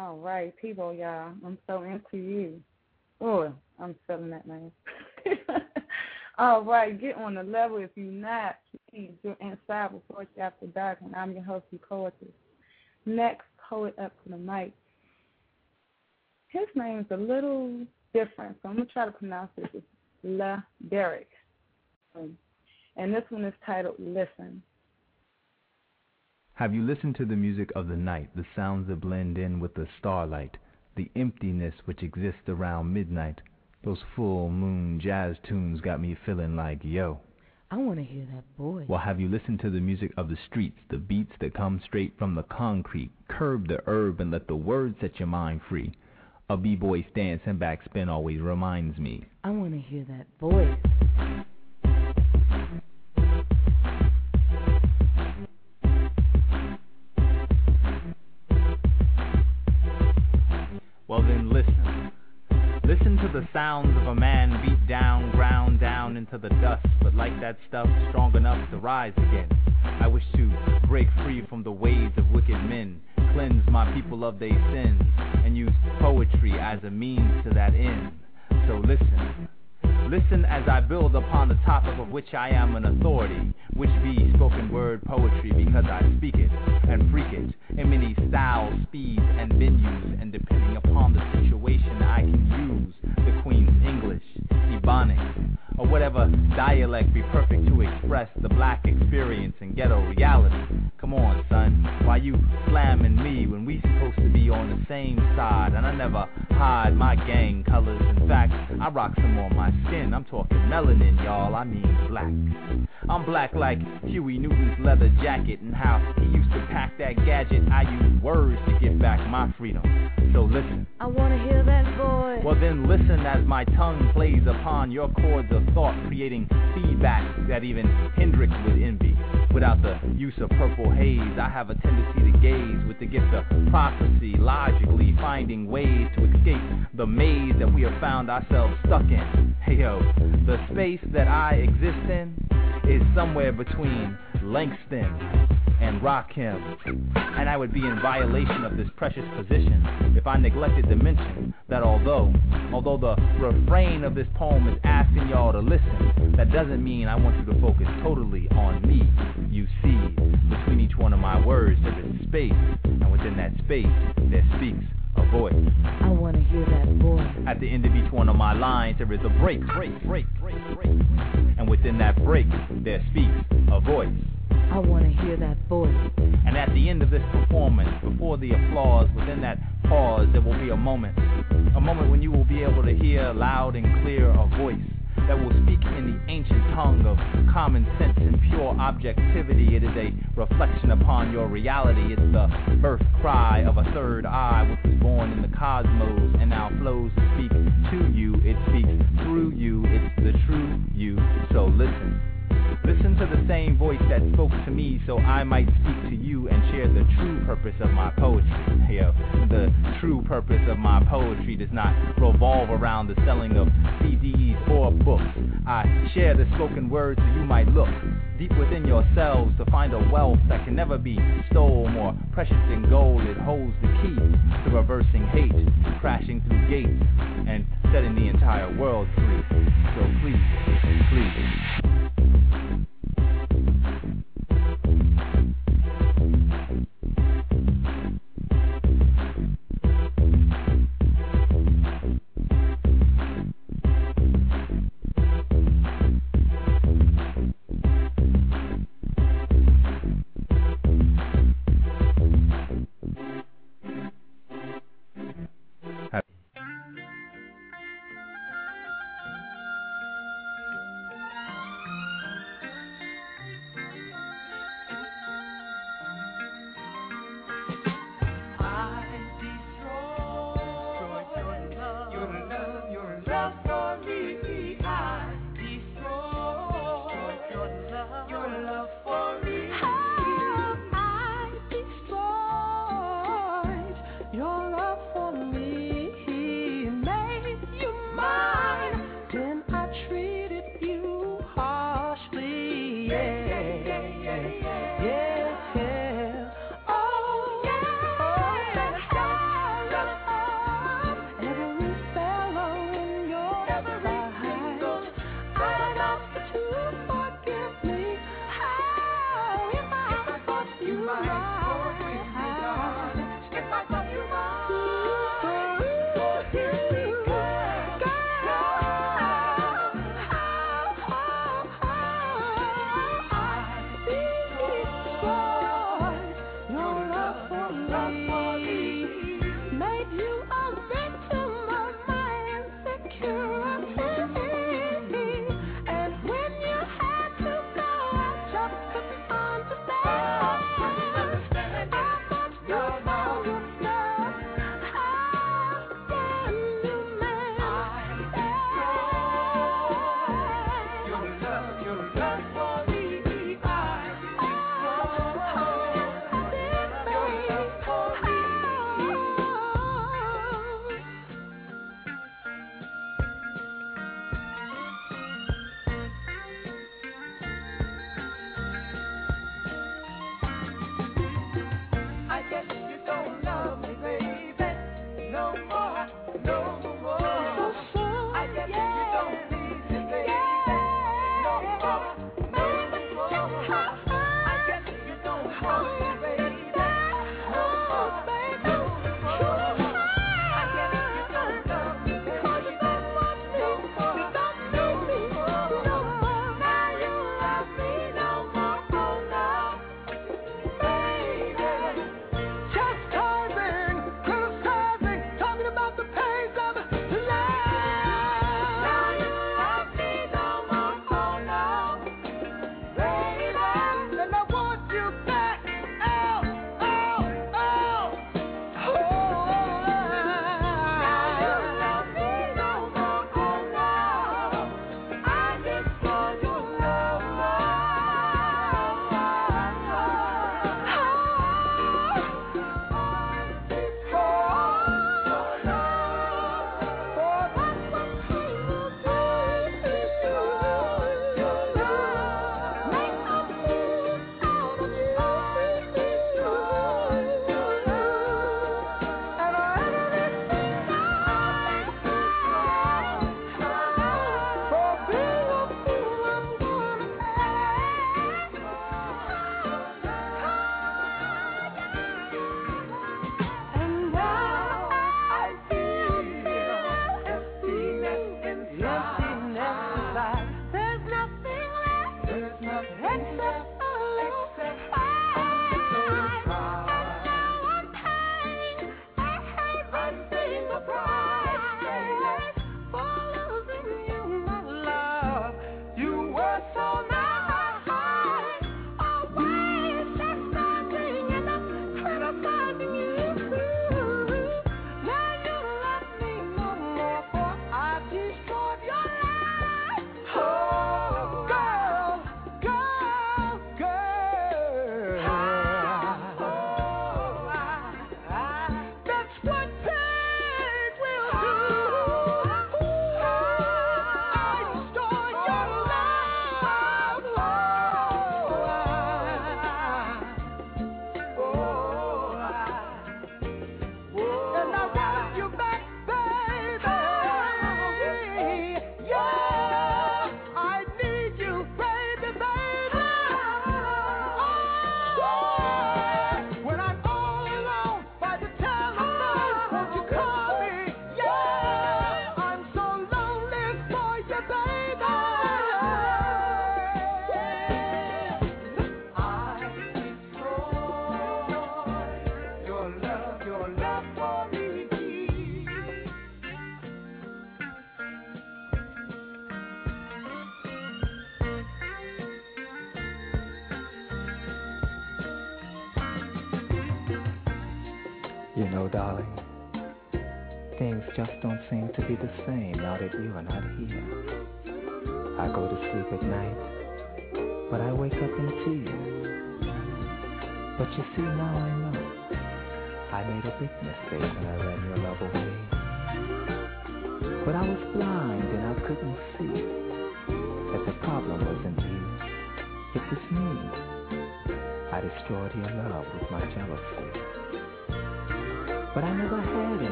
Speaker 6: All right,
Speaker 3: people, y'all. I'm so into you. Oh, I'm selling that name. All right, get on the level if you're not. Please, you're inside before it's after dark, and I'm your host, poetess. Next poet up to the mic. His name's a little different, so I'm gonna try to pronounce this. It's La Derek, um, and this one is titled "Listen."
Speaker 17: Have you listened to the music of the night, the sounds that blend in with the starlight, the emptiness which exists around midnight? Those full moon jazz tunes got me feeling like, yo.
Speaker 18: I want to hear that voice.
Speaker 17: Well, have you listened to the music of the streets, the beats that come straight from the concrete? Curb the herb and let the words set your mind free. A b-boy stance and backspin always reminds me.
Speaker 18: I want to hear that voice.
Speaker 17: Sounds of a man beat down, ground down into the dust, but like that stuff, strong enough to rise again. I wish to break free from the ways of wicked men, cleanse my people of their sins, and use poetry as a means to that end. So listen. Listen as I build upon the topic of which I am an authority, which be spoken word poetry because I speak it and freak it in many styles, speeds, and venues, and depending upon the Ebonics, or whatever dialect be perfect to express the black experience and ghetto reality. Come on, son, why you slamming me when we supposed to be on the same side? And I never hide my gang colors. In fact, I rock some on my skin. I'm talking melanin, y'all. I mean black. I'm black like Huey Newton's leather jacket and how he used to pack that gadget. I use words to get back my freedom. So listen.
Speaker 18: I want to hear that voice.
Speaker 17: Well then listen as my tongue plays upon your chords of thought, creating feedback that even Hendrix would envy. Without the use of purple haze, I have a tendency to gaze with the gift of prophecy, logically finding ways to escape the maze that we have found ourselves stuck in. Hey yo, the space that I exist in is somewhere between Langston and Rakim. And I would be in violation of this precious position if I neglected to mention that although, although the refrain of this poem is asking y'all to listen, that doesn't mean I want you to focus totally on me. You see, between each one of my words there is space, and within that space there speaks a voice.
Speaker 18: I want to hear that voice.
Speaker 17: At the end of each one of my lines there is a break, break, break, break, break. And within that break there speaks a voice.
Speaker 18: I want to hear that voice.
Speaker 17: And at the end of this performance, before the applause, within that pause, there will be a moment. A moment when you will be able to hear loud and clear a voice that will speak in the ancient tongue of common sense and pure objectivity. It is a reflection upon your reality. It's the birth cry of a third eye which was born in the cosmos and now flows to speak to you. It speaks through you. It's the true you. So listen. Listen to the same voice that spoke to me so I might speak to you and share the true purpose of my poetry. Yo, the true purpose of my poetry does not revolve around the selling of CDs or books. I share the spoken word so you might look deep within yourselves to find a wealth that can never be stolen. More precious than gold, it holds the key to reversing hate, crashing through gates, and setting the entire world free. So please, please.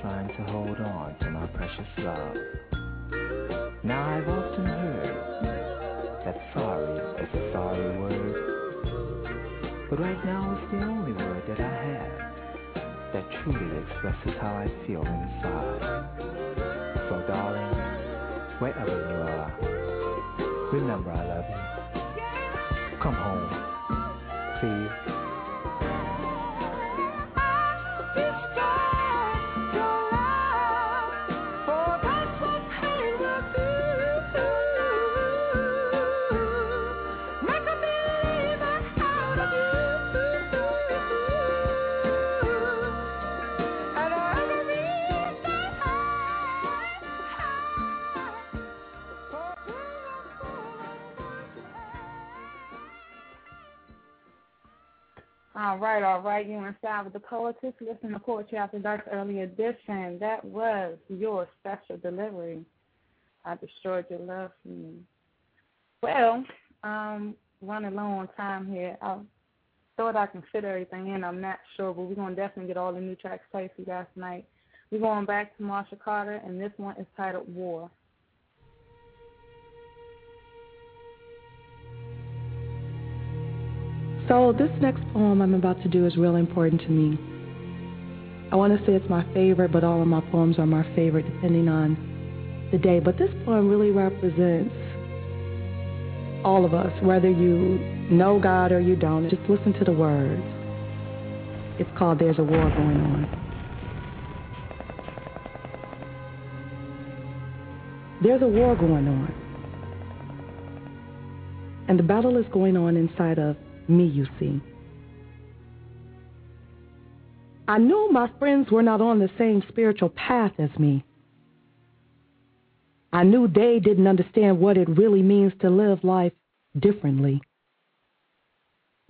Speaker 19: trying to hold on to my precious love. Now I've often heard that sorry is a sorry word, but right now it's the only word that I have that truly expresses how I feel inside.
Speaker 3: Right, all right. You inside with the poetess. Listen to Poetry After Dark early edition. That was your special delivery. I destroyed your love for me. Well, um, running low on time here. I thought I can fit everything in. I'm not sure, but we're gonna definitely get all the new tracks played for you guys tonight. We're going back to Marsha Carter, and this one is titled War.
Speaker 18: So, this next poem I'm about to do is really important to me. I want to say it's my favorite, but all of my poems are my favorite depending on the day. But this poem really represents all of us, whether you know God or you don't. Just listen to the words. It's called There's a War Going On. There's a war going on. And the battle is going on inside of me, you see. I knew my friends were not on the same spiritual path as me. I knew they didn't understand what it really means to live life differently.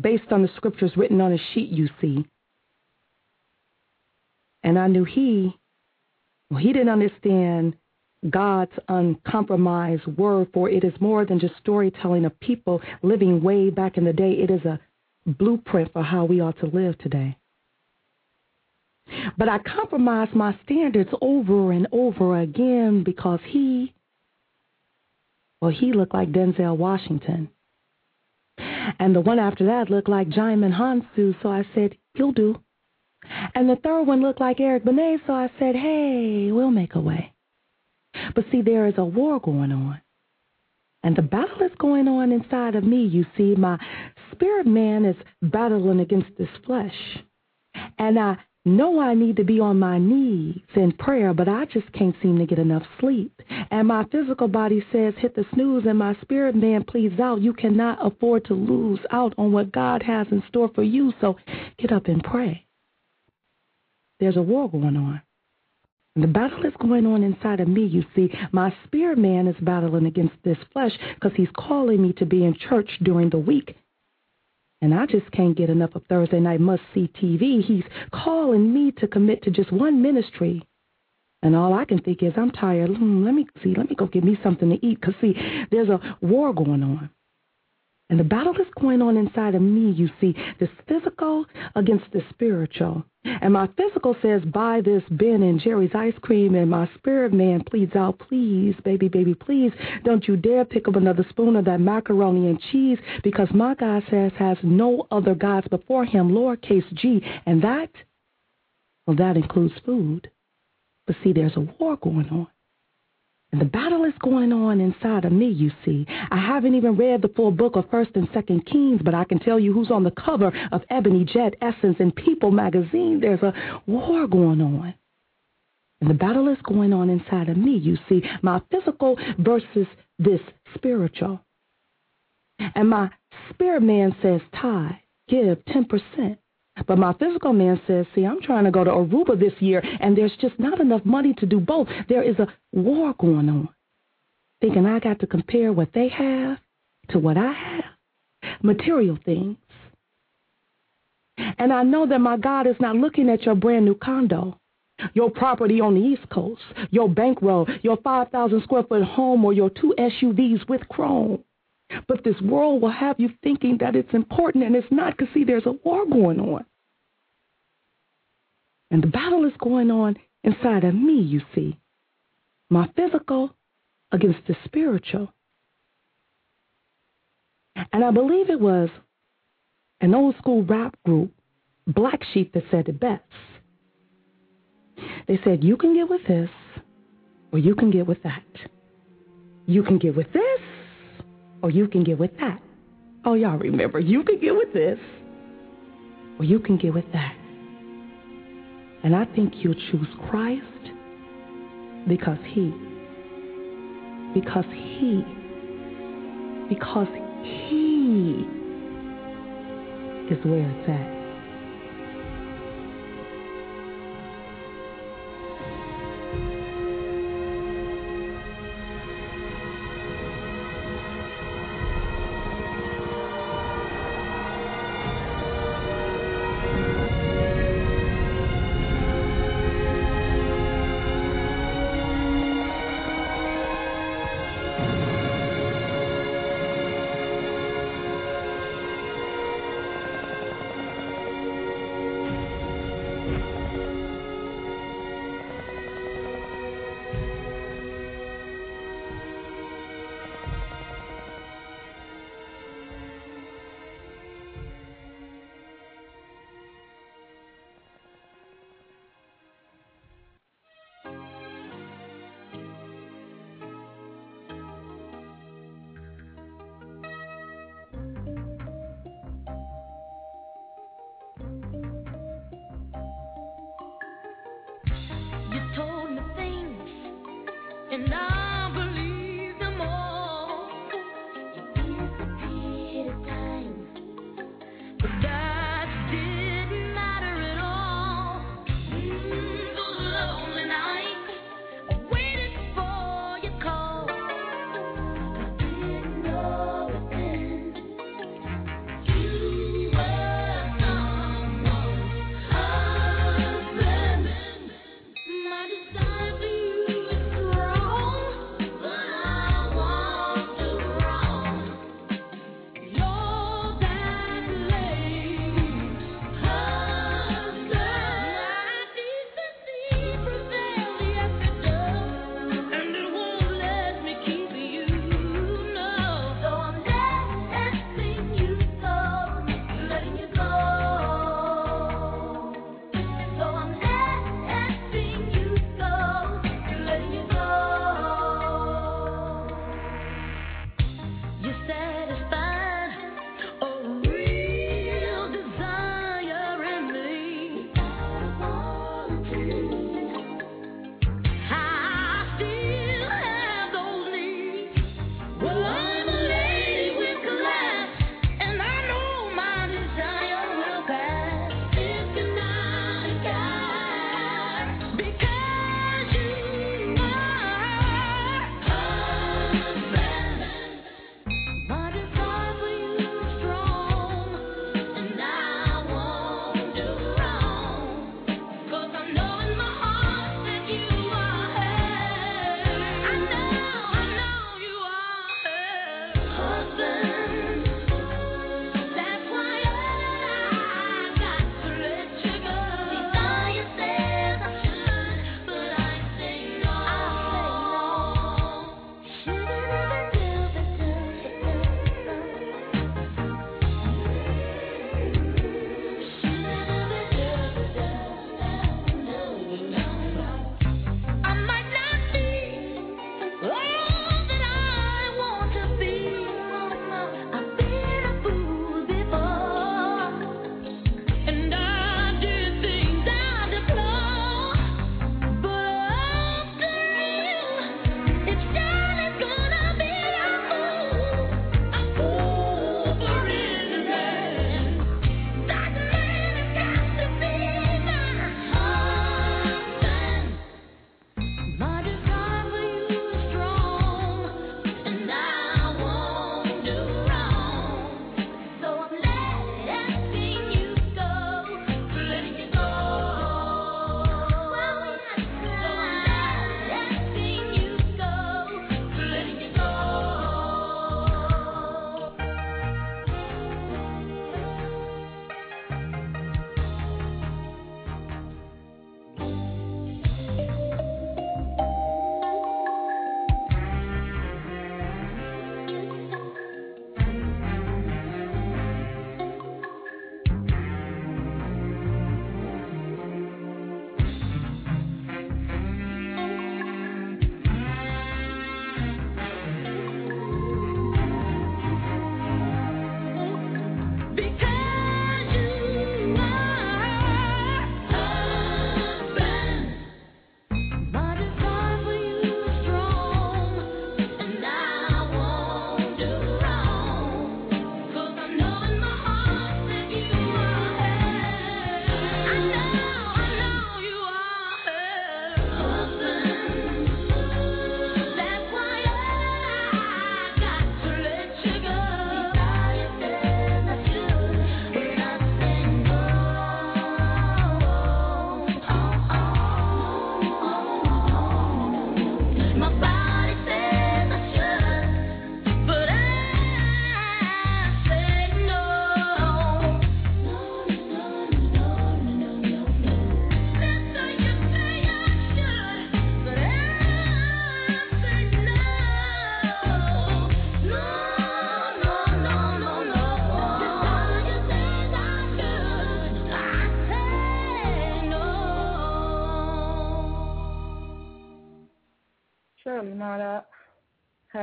Speaker 18: Based on the scriptures written on a sheet, you see. And I knew he, well, he didn't understand God's uncompromised word, for it is more than just storytelling of people living way back in the day. It is a blueprint for how we ought to live today. But I compromised my standards over and over again because he, well, he looked like Denzel Washington. And the one after that looked like Djimon Hounsou, so I said, he'll do. And the third one looked like Eric Benet, so I said, hey, we'll make a way. But see, there is a war going on. And the battle is going on inside of me. You see, my spirit man is battling against this flesh. And I know I need to be on my knees in prayer, but I just can't seem to get enough sleep. And my physical body says, hit the snooze, and my spirit man pleads out, you cannot afford to lose out on what God has in store for you, so get up and pray. There's a war going on. The battle is going on inside of me, you see. My spirit man is battling against this flesh because he's calling me to be in church during the week. And I just can't get enough of Thursday night must see TV. He's calling me to commit to just one ministry. And all I can think is, I'm tired. Hmm, let me see. Let me go get me something to eat. Because, see, there's a war going on. And the battle is going on inside of me, you see, this physical against the spiritual. And my physical says, buy this Ben and Jerry's ice cream. And my spirit man pleads out, please, baby, baby, please, don't you dare pick up another spoon of that macaroni and cheese because my God says has no other gods before him, lowercase g. And that, well, that includes food. But see, there's a war going on. The battle is going on inside of me, you see. I haven't even read the full book of 1st and 2nd Kings, but I can tell you who's on the cover of Ebony Jet, Essence, and People magazine. There's a war going on. And the battle is going on inside of me, you see. My physical versus this spiritual. And my spirit man says, Ty, give 10%. But my physical man says, see, I'm trying to go to Aruba this year, and there's just not enough money to do both. There is a war going on. Thinking I got to compare what they have to what I have. Material things. And I know that my God is not looking at your brand new condo, your property on the East Coast, your bankroll, your 5,000 square foot home, or your two SUVs with chrome. But this world will have you thinking that it's important, and it's not because, see, there's a war going on. And the battle is going on inside of me, you see. My physical against the spiritual. And I believe it was an old school rap group, Black Sheep, that said it best. They said, You can get with this, or you can get with that. You can get with this, or you can get with that. Oh, y'all remember, you can get with this, or you can get with that. And I think you'll choose Christ because He, because He, because He is where it's at.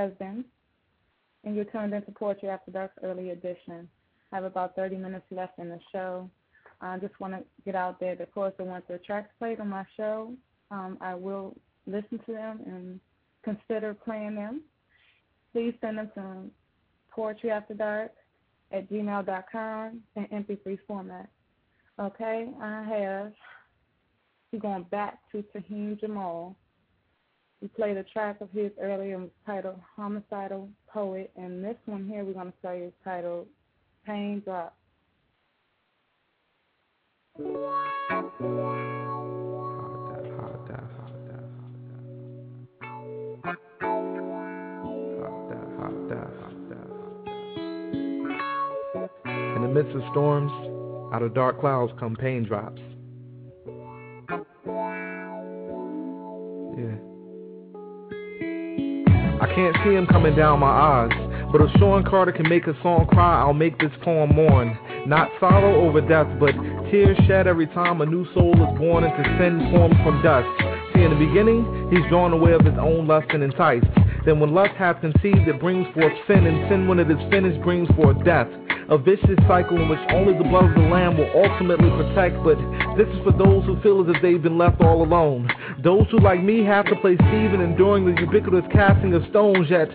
Speaker 11: husband, and you
Speaker 3: turned into poetry after dark's early edition. I have about 30 minutes left in the show. I just want to get out there that course, that want their tracks played on my show. Um, I will listen to them and consider playing them. Please send them some poetry after dark at gmail.com in MP3 format. Okay, I have. We're going back to Taheem Jamal. We played a track of his earlier titled Homicidal Poet, and this one here we're going to play is titled Pain Drop.
Speaker 5: In the midst of storms, out of dark clouds come pain drops. Yeah. I can't see him coming down my eyes, but if Shawn Carter can make a song cry, I'll make this poem mourn. Not sorrow over death, but tears shed every time a new soul is born into sin formed from dust. See, in the beginning, he's drawn away of his own lust and enticed. Then when lust hath conceived, it brings forth sin, and sin when it is finished brings forth death. A vicious cycle in which only the blood of the Lamb will ultimately protect, but this is for those who feel as if they've been left all alone. Those who, like me, have to play Stephen enduring the ubiquitous casting of stones, yet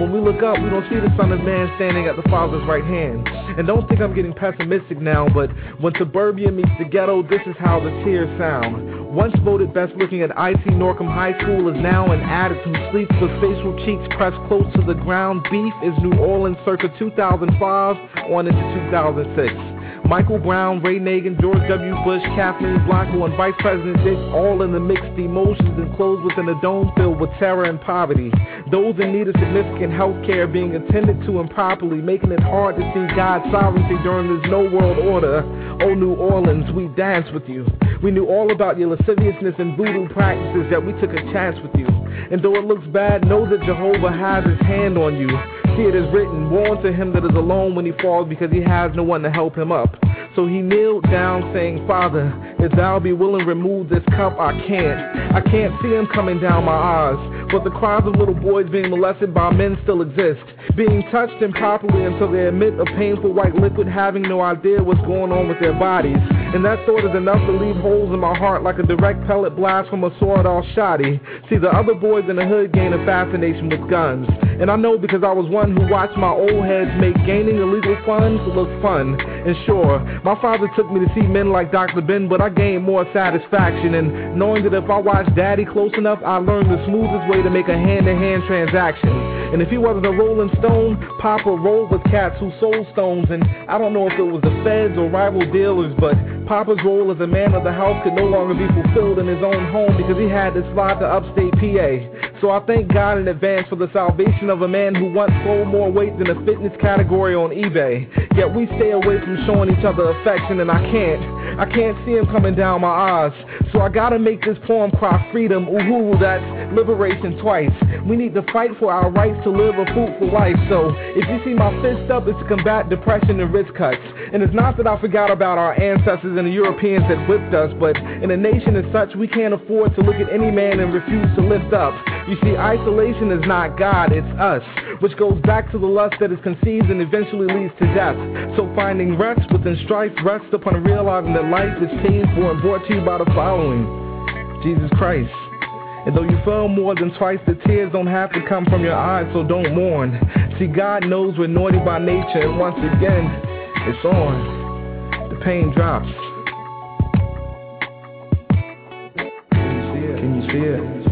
Speaker 5: when we look up, we don't see the Son of Man standing at the Father's right hand. And don't think I'm getting pessimistic now, but when suburbia meets the ghetto, this is how the tears sound. Once voted best looking at I.C. Norcom High School is now an addict who sleeps with facial cheeks pressed close to the ground. Beef is New Orleans circa 2005 on into 2006. Michael Brown, Ray Nagin, George W. Bush, Kathleen Blanco, and Vice President Dick all in the mixed emotions enclosed within a dome filled with terror and poverty. Those in need of significant health care being attended to improperly, making it hard to see God's sovereignty during this no world order. Oh, New Orleans, we danced with you. We knew all about your lasciviousness and voodoo practices, yet we took a chance with you. And though it looks bad, know that Jehovah has his hand on you. See, it is written, Woe to him that is alone when he falls, because he has no one to help him up. So he kneeled down, saying, Father, if thou be willing, remove this cup. I can't. I can't see him coming down my eyes. But the cries of little boys being molested by men still exist, being touched improperly until they emit a painful white liquid, having no idea what's going on with their bodies. And that thought is enough to leave holes in my heart like a direct pellet blast from a sword all shoddy. See, the other boys in the hood gain a fascination with guns. And I know because I was one who watched my old heads make gaining illegal funds look fun. And sure, my father took me to see men like Dr. Ben, but I gained more satisfaction in knowing that if I watched Daddy close enough, I learned the smoothest way to make a hand-to-hand transaction. And if he wasn't a rolling stone, Papa rolled with cats who sold stones. And I don't know if it was the feds or rival dealers, but Papa's role as a man of the house could no longer be fulfilled in his own home because he had to slide to upstate PA. So I thank God in advance for the salvation of a man who once sold more weight than a fitness category on eBay. Yet we stay away from showing each other affection, and I can't. I can't see him coming down my eyes. So I gotta make this poem cry freedom. Ooh, that's liberation twice. We need to fight for our rights to live a fruitful life. So if you see my fist up, it's to combat depression and wrist cuts. And it's not that I forgot about our ancestors and the Europeans that whipped us, but in a nation as such, we can't afford to look at any man and refuse to lift up. You see, isolation is not God, it's us, which goes back to the lust that is conceived and eventually leads to death. So finding rest within strife rests upon realizing that life is paid for and brought to you by the following Jesus Christ. And though you fell more than twice, the tears don't have to come from your eyes, so don't mourn. See, God knows we're naughty by nature, and once again, it's on. The pain drops. Can you see it?
Speaker 6: Had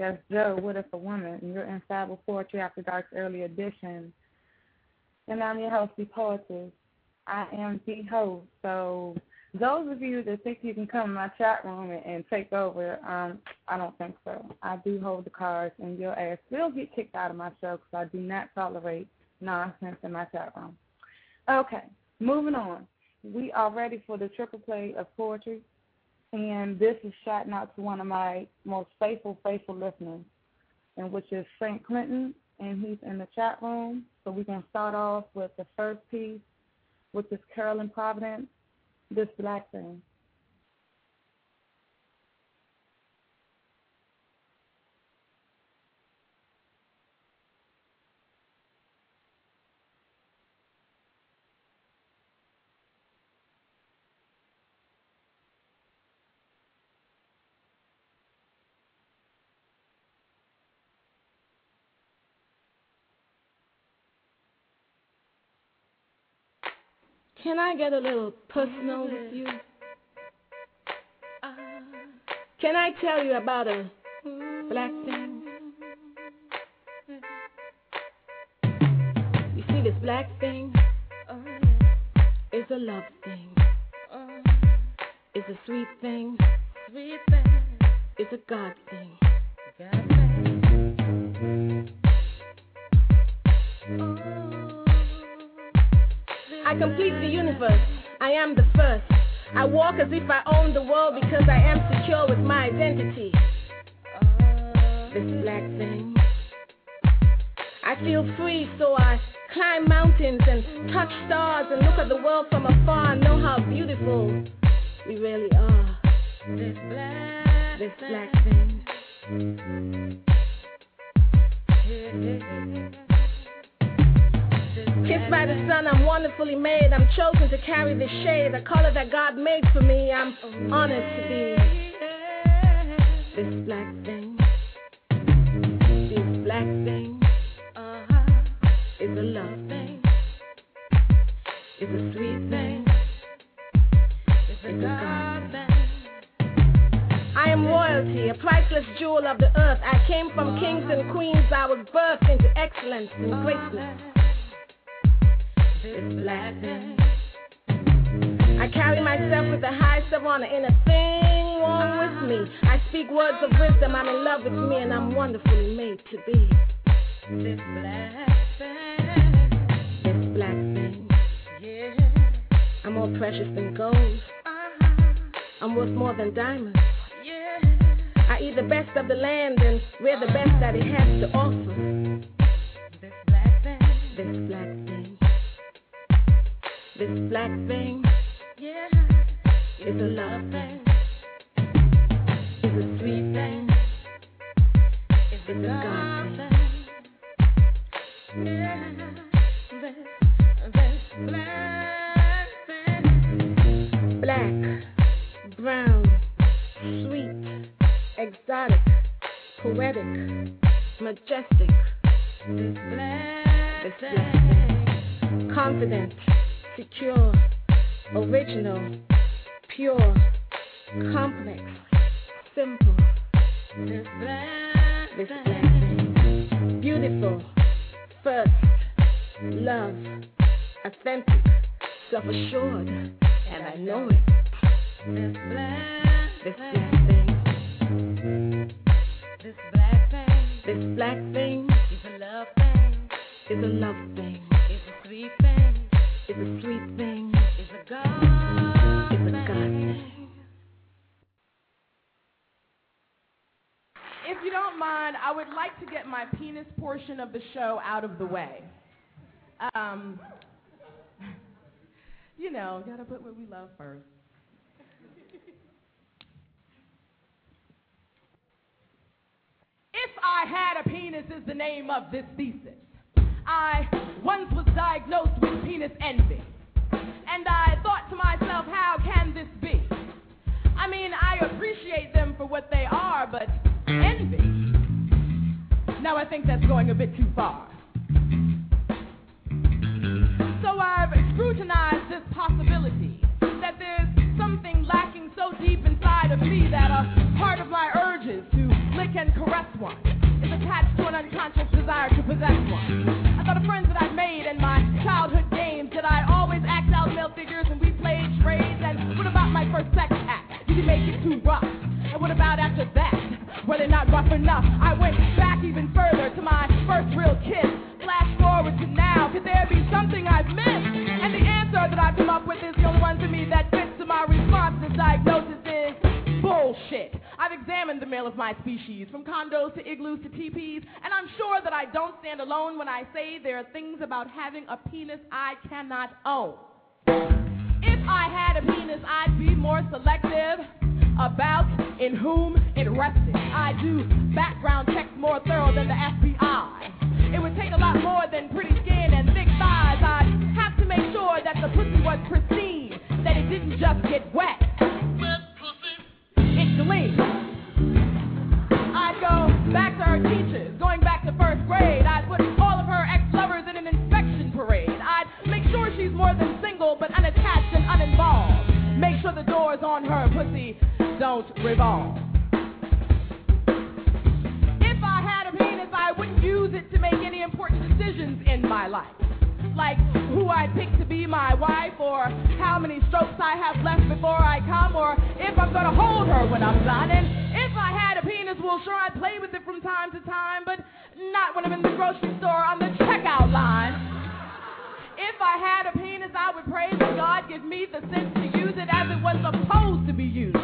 Speaker 3: that's Joe. What if a woman? And you're in Fable Poetry After Dark's early edition. And I'm your host, the poetess. I am the host. So those of you that think you can come in my chat room and, and take over, um, I don't think so. I do hold the cards, and your ass will get kicked out of my show because I do not tolerate nonsense in my chat room. Okay, moving on. We are ready for the triple play of poetry, and this is shouting out to one of my most faithful, faithful listeners, and which is Frank Clinton, and he's in the chat room. So we're gonna start off with the first piece, which is Carolyn Providence, this black thing.
Speaker 20: Can I get a little personal with you? Uh. Can I tell you about a black mm. thing? You see, this black thing oh, is a love thing. Uh. It's a sweet thing. Sweet. It's a God thing. God thing. Oh. I complete the universe. I am the first. I walk as if I own the world because I am secure with my identity. Uh, this black thing. I feel free, so I climb mountains and touch stars and look at the world from afar and know how beautiful we really are. This black, this black thing. Kissed by the sun, I'm wonderfully made. I'm chosen to carry the shade, the color that God made for me. I'm honored to be this black thing. This black thing uh-huh, is a love thing. It's a sweet thing. It's a God thing. I am royalty, a priceless jewel of the earth. I came from kings and queens. I was birthed into excellence and greatness. This black. I carry myself with the highest of honor. Ain't a thing wrong with me. I speak words of wisdom. I'm in love with me, and I'm wonderfully made to be. This black thing. This black thing. Yeah. I'm more precious than gold. Uh-huh. I'm worth more than diamonds. Yeah. I eat the best of the land and wear the best that it has to offer. This black thing. Yeah. It's a love thing. It's a sweet thing.
Speaker 21: Out of the way. Um, you know, gotta put what we love first. If I had a penis is the name of this thesis. I once was diagnosed with penis envy. And I thought to myself, how can this be? I mean, I appreciate them for what they are, but envy? Now I think that's going a bit too far. I've this possibility that there's something lacking so deep inside of me that a part of my urges to lick and caress one is attached to an unconscious desire to possess one. I thought of friends that I'd made in my childhood games. Did I always act out male figures and we played charades? And what about my first sex act? Did you make it too rough? And what about after that? Were they not rough enough? I went back even further to my first real kiss. Flash forward to now. Could there be something I've missed? I've come up with is the only one to me that fits to my response. This diagnosis is bullshit. I've examined the male of my species, from condos to igloos to teepees, and I'm sure that I don't stand alone when I say there are things about having a penis I cannot own. If I had a penis, I'd be more selective about in whom it rested. I do background checks more thorough than the FBI. It would take a lot more than pretty skin and thick thighs. I'd have to make sure that the pussy was pristine, that it didn't just get wet. It's clean. I'd go back to her teachers, going back to first grade. I'd put all of her ex-lovers in an inspection parade. I'd make sure she's more than single, but unattached and uninvolved. Make sure the door is on her pussy don't revolve. If I had a penis, I wouldn't use it to make any important decisions in my life. Like who I'd pick to be my wife, or how many strokes I have left before I come, or if I'm gonna hold her when I'm done. And if I had a penis, well, sure, I'd play with it from time to time, but not when I'm in the grocery store on the checkout line. If I had a penis, I would pray that God give me the sense to use it as it was supposed to be used.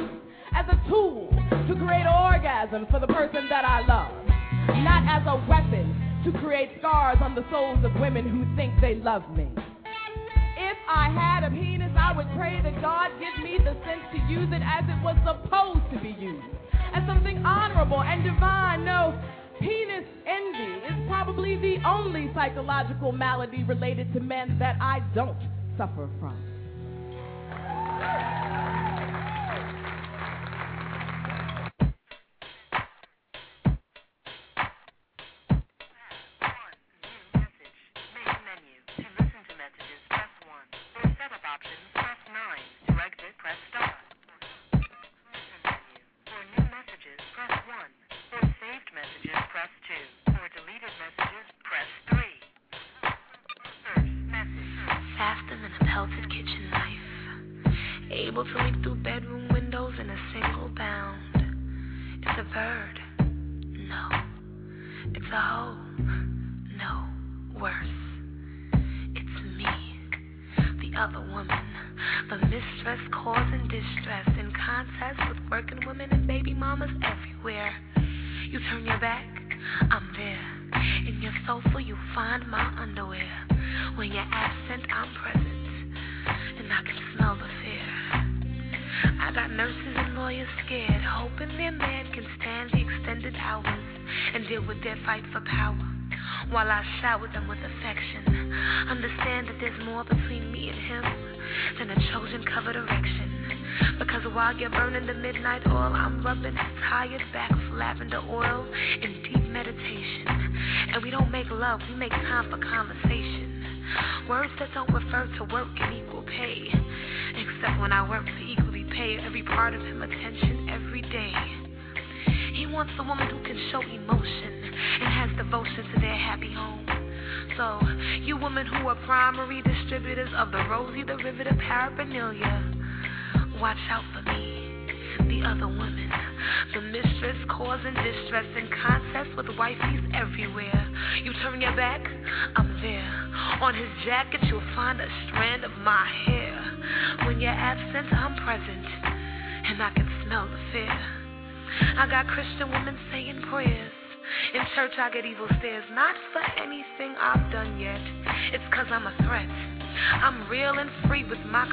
Speaker 21: As a tool to create orgasm for the person that I love. Not as a weapon to create scars on the souls of women who think they love me. If I had a penis, I would pray that God give me the sense to use it as it was supposed to be used. As something honorable and divine. No, the only psychological malady related to men that I don't suffer from.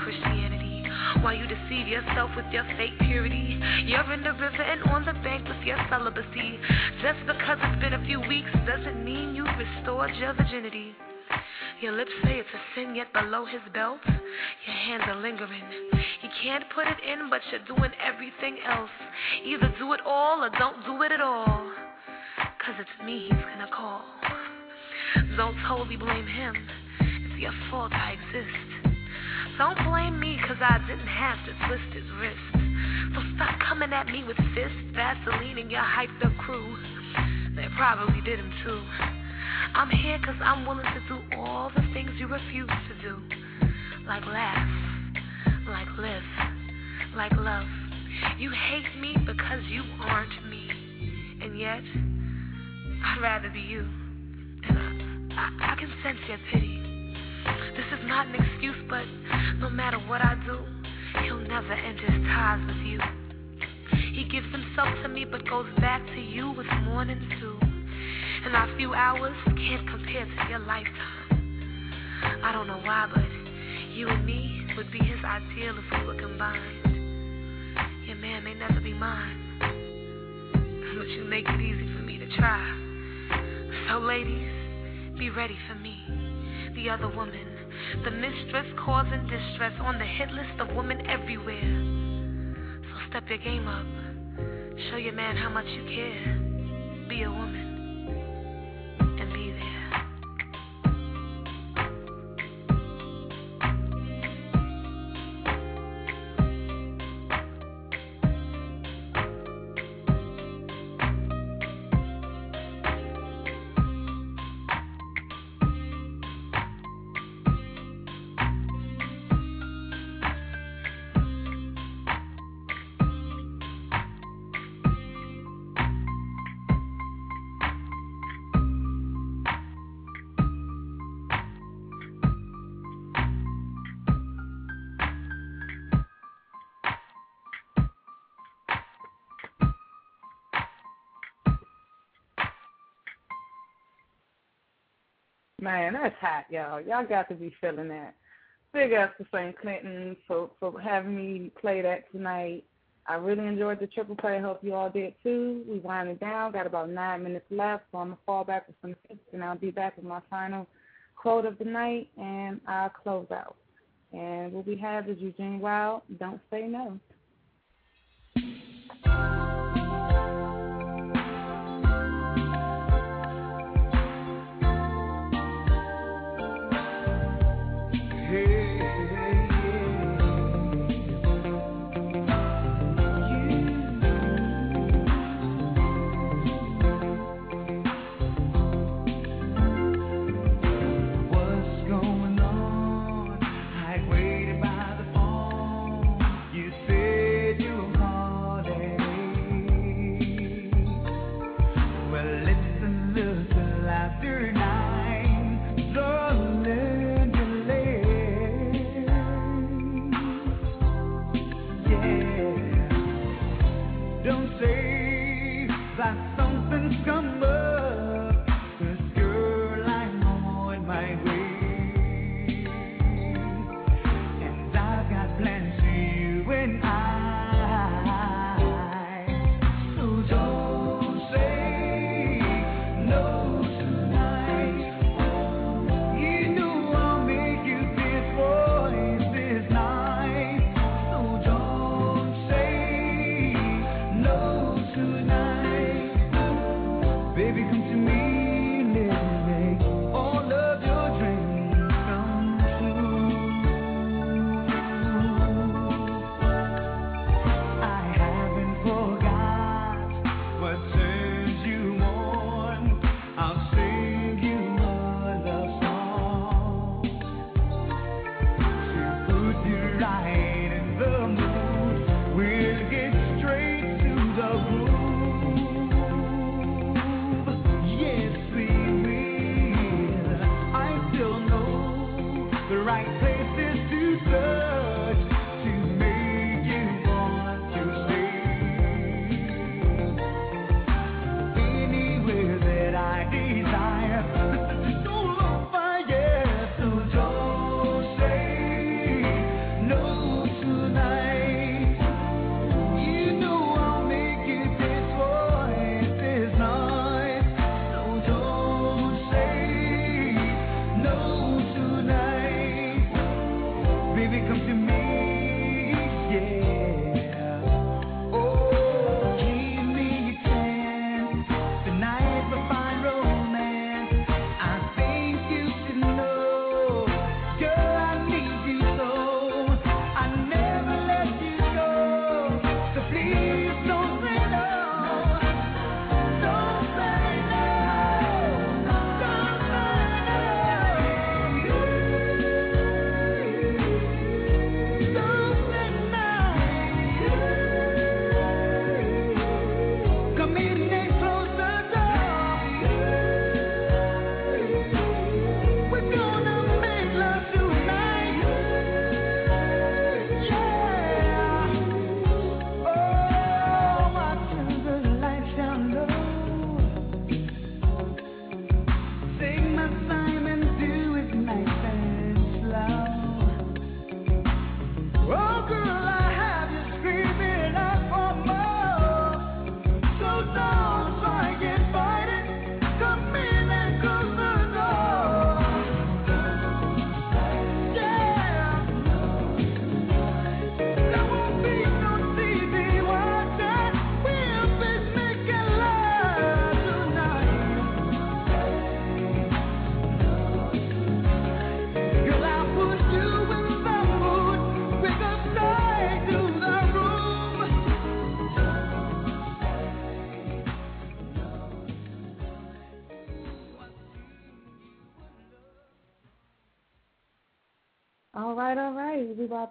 Speaker 22: Christianity. While you deceive yourself with your fake purity, you're in the river and on the bank with your celibacy. Just because it's been a few weeks doesn't mean you've restored your virginity. Your lips say it's a sin, yet below his belt, your hands are lingering. He can't put it in, but you're doing everything else. Either do it all or don't do it at all. Cause it's me he's gonna call. Don't totally blame him. It's your fault I exist. Don't blame me cause I didn't have to twist his wrist. So stop coming at me with fists, Vaseline, and your hyped up crew. They probably did him too. I'm here cause I'm willing to do all the things you refuse to do. Like laugh, like live, like love. You hate me because you aren't me. And yet, I'd rather be you. And I, I, I can sense your pity. This is not an excuse, but no matter what I do, he'll never end his ties with you. He gives himself to me, but goes back to you with mornings too. And our few hours can't compare to your lifetime. I don't know why, but you and me would be his ideal if we were combined. Your man may never be mine, but you make it easy for me to try. So, ladies, be ready for me, the other woman, the mistress causing distress on the hit list of women everywhere. So, step your game up. Show your man how much you care. Be a woman.
Speaker 6: Hot, y'all. Y'all got to be feeling that. Big ups to St. Clinton for, for having me play that tonight. I really enjoyed the triple play. Hope you all did too. We winding down. Got about nine minutes left, so I'm to fall back with some tips, and I'll be back with my final quote of the night, and I'll close out. And what we have is Eugene Wilde, Don't Say No.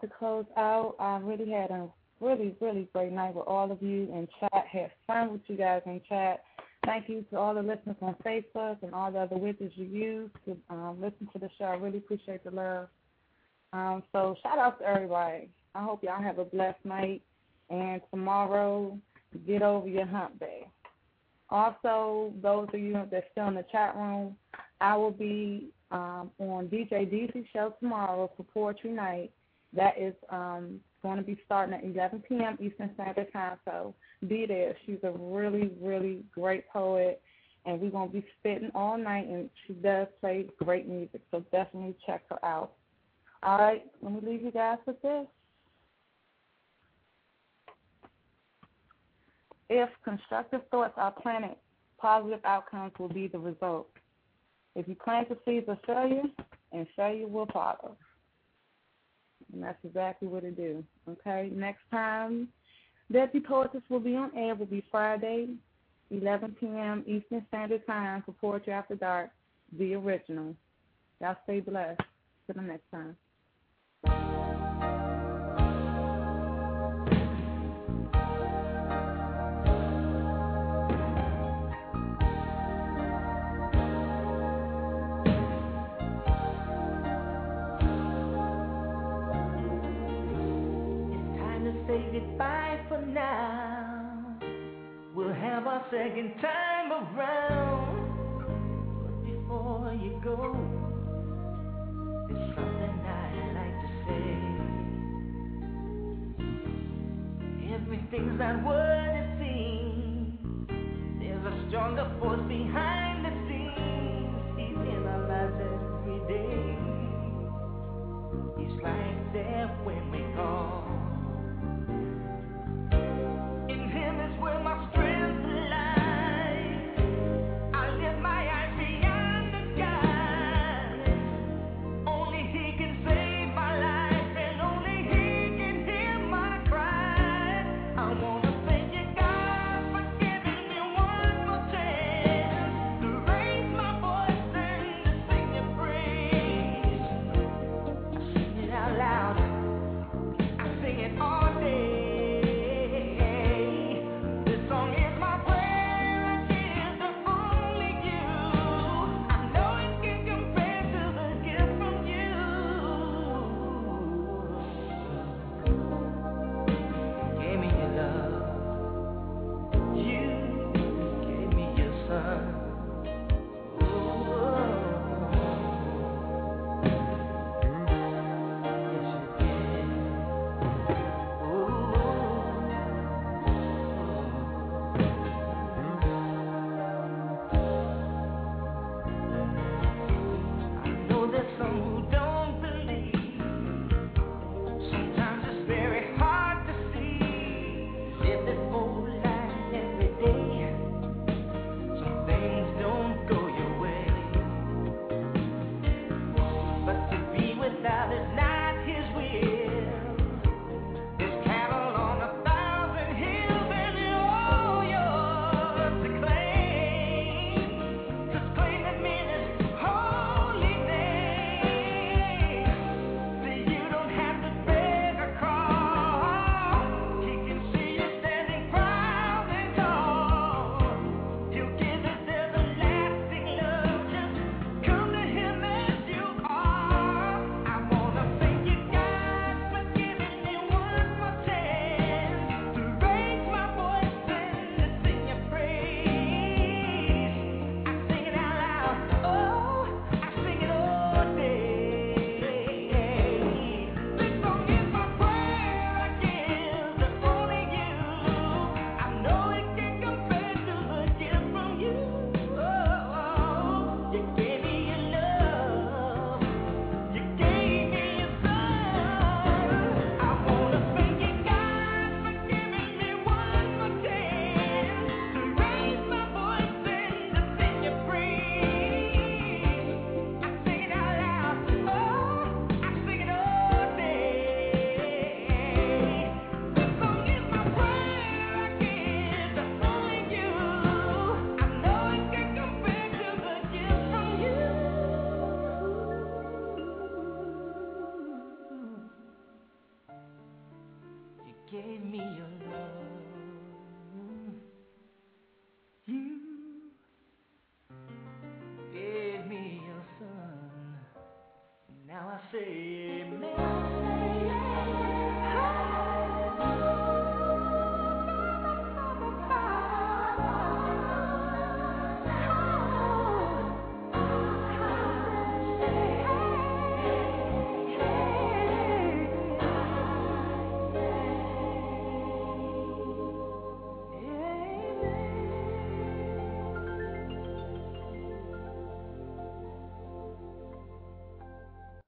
Speaker 3: To close out. I really had a really, really great night with all of you in chat. Had fun with you guys in chat. Thank you to all the listeners on Facebook and all the other widgets you use to um, listen to the show. I really appreciate the love. Um, so shout out to everybody. I hope y'all have a blessed night. And tomorrow, get over your hump day. Also, those of you that's still in the chat room, I will be um, on DJ DC show tomorrow for Poetry Night. That is um, going to be starting at 11 p.m. Eastern Standard Time. So be there. She's a really, really great poet, and we're going to be spitting all night, and she does play great music. So definitely check her out. All right, let me leave you guys with this. If constructive thoughts are planted, positive outcomes will be the result. If you plant the seeds of failure, and failure will follow. And that's exactly what it do. Okay, next time Deadly Poetess will be on air will be Friday, 11 p.m. Eastern Standard Time for Poetry After Dark, the original. Y'all stay blessed. Till the next. Time
Speaker 23: now. We'll have our second time around. But before you go, there's something I'd like to say. Everything's not what it seems. There's a stronger force behind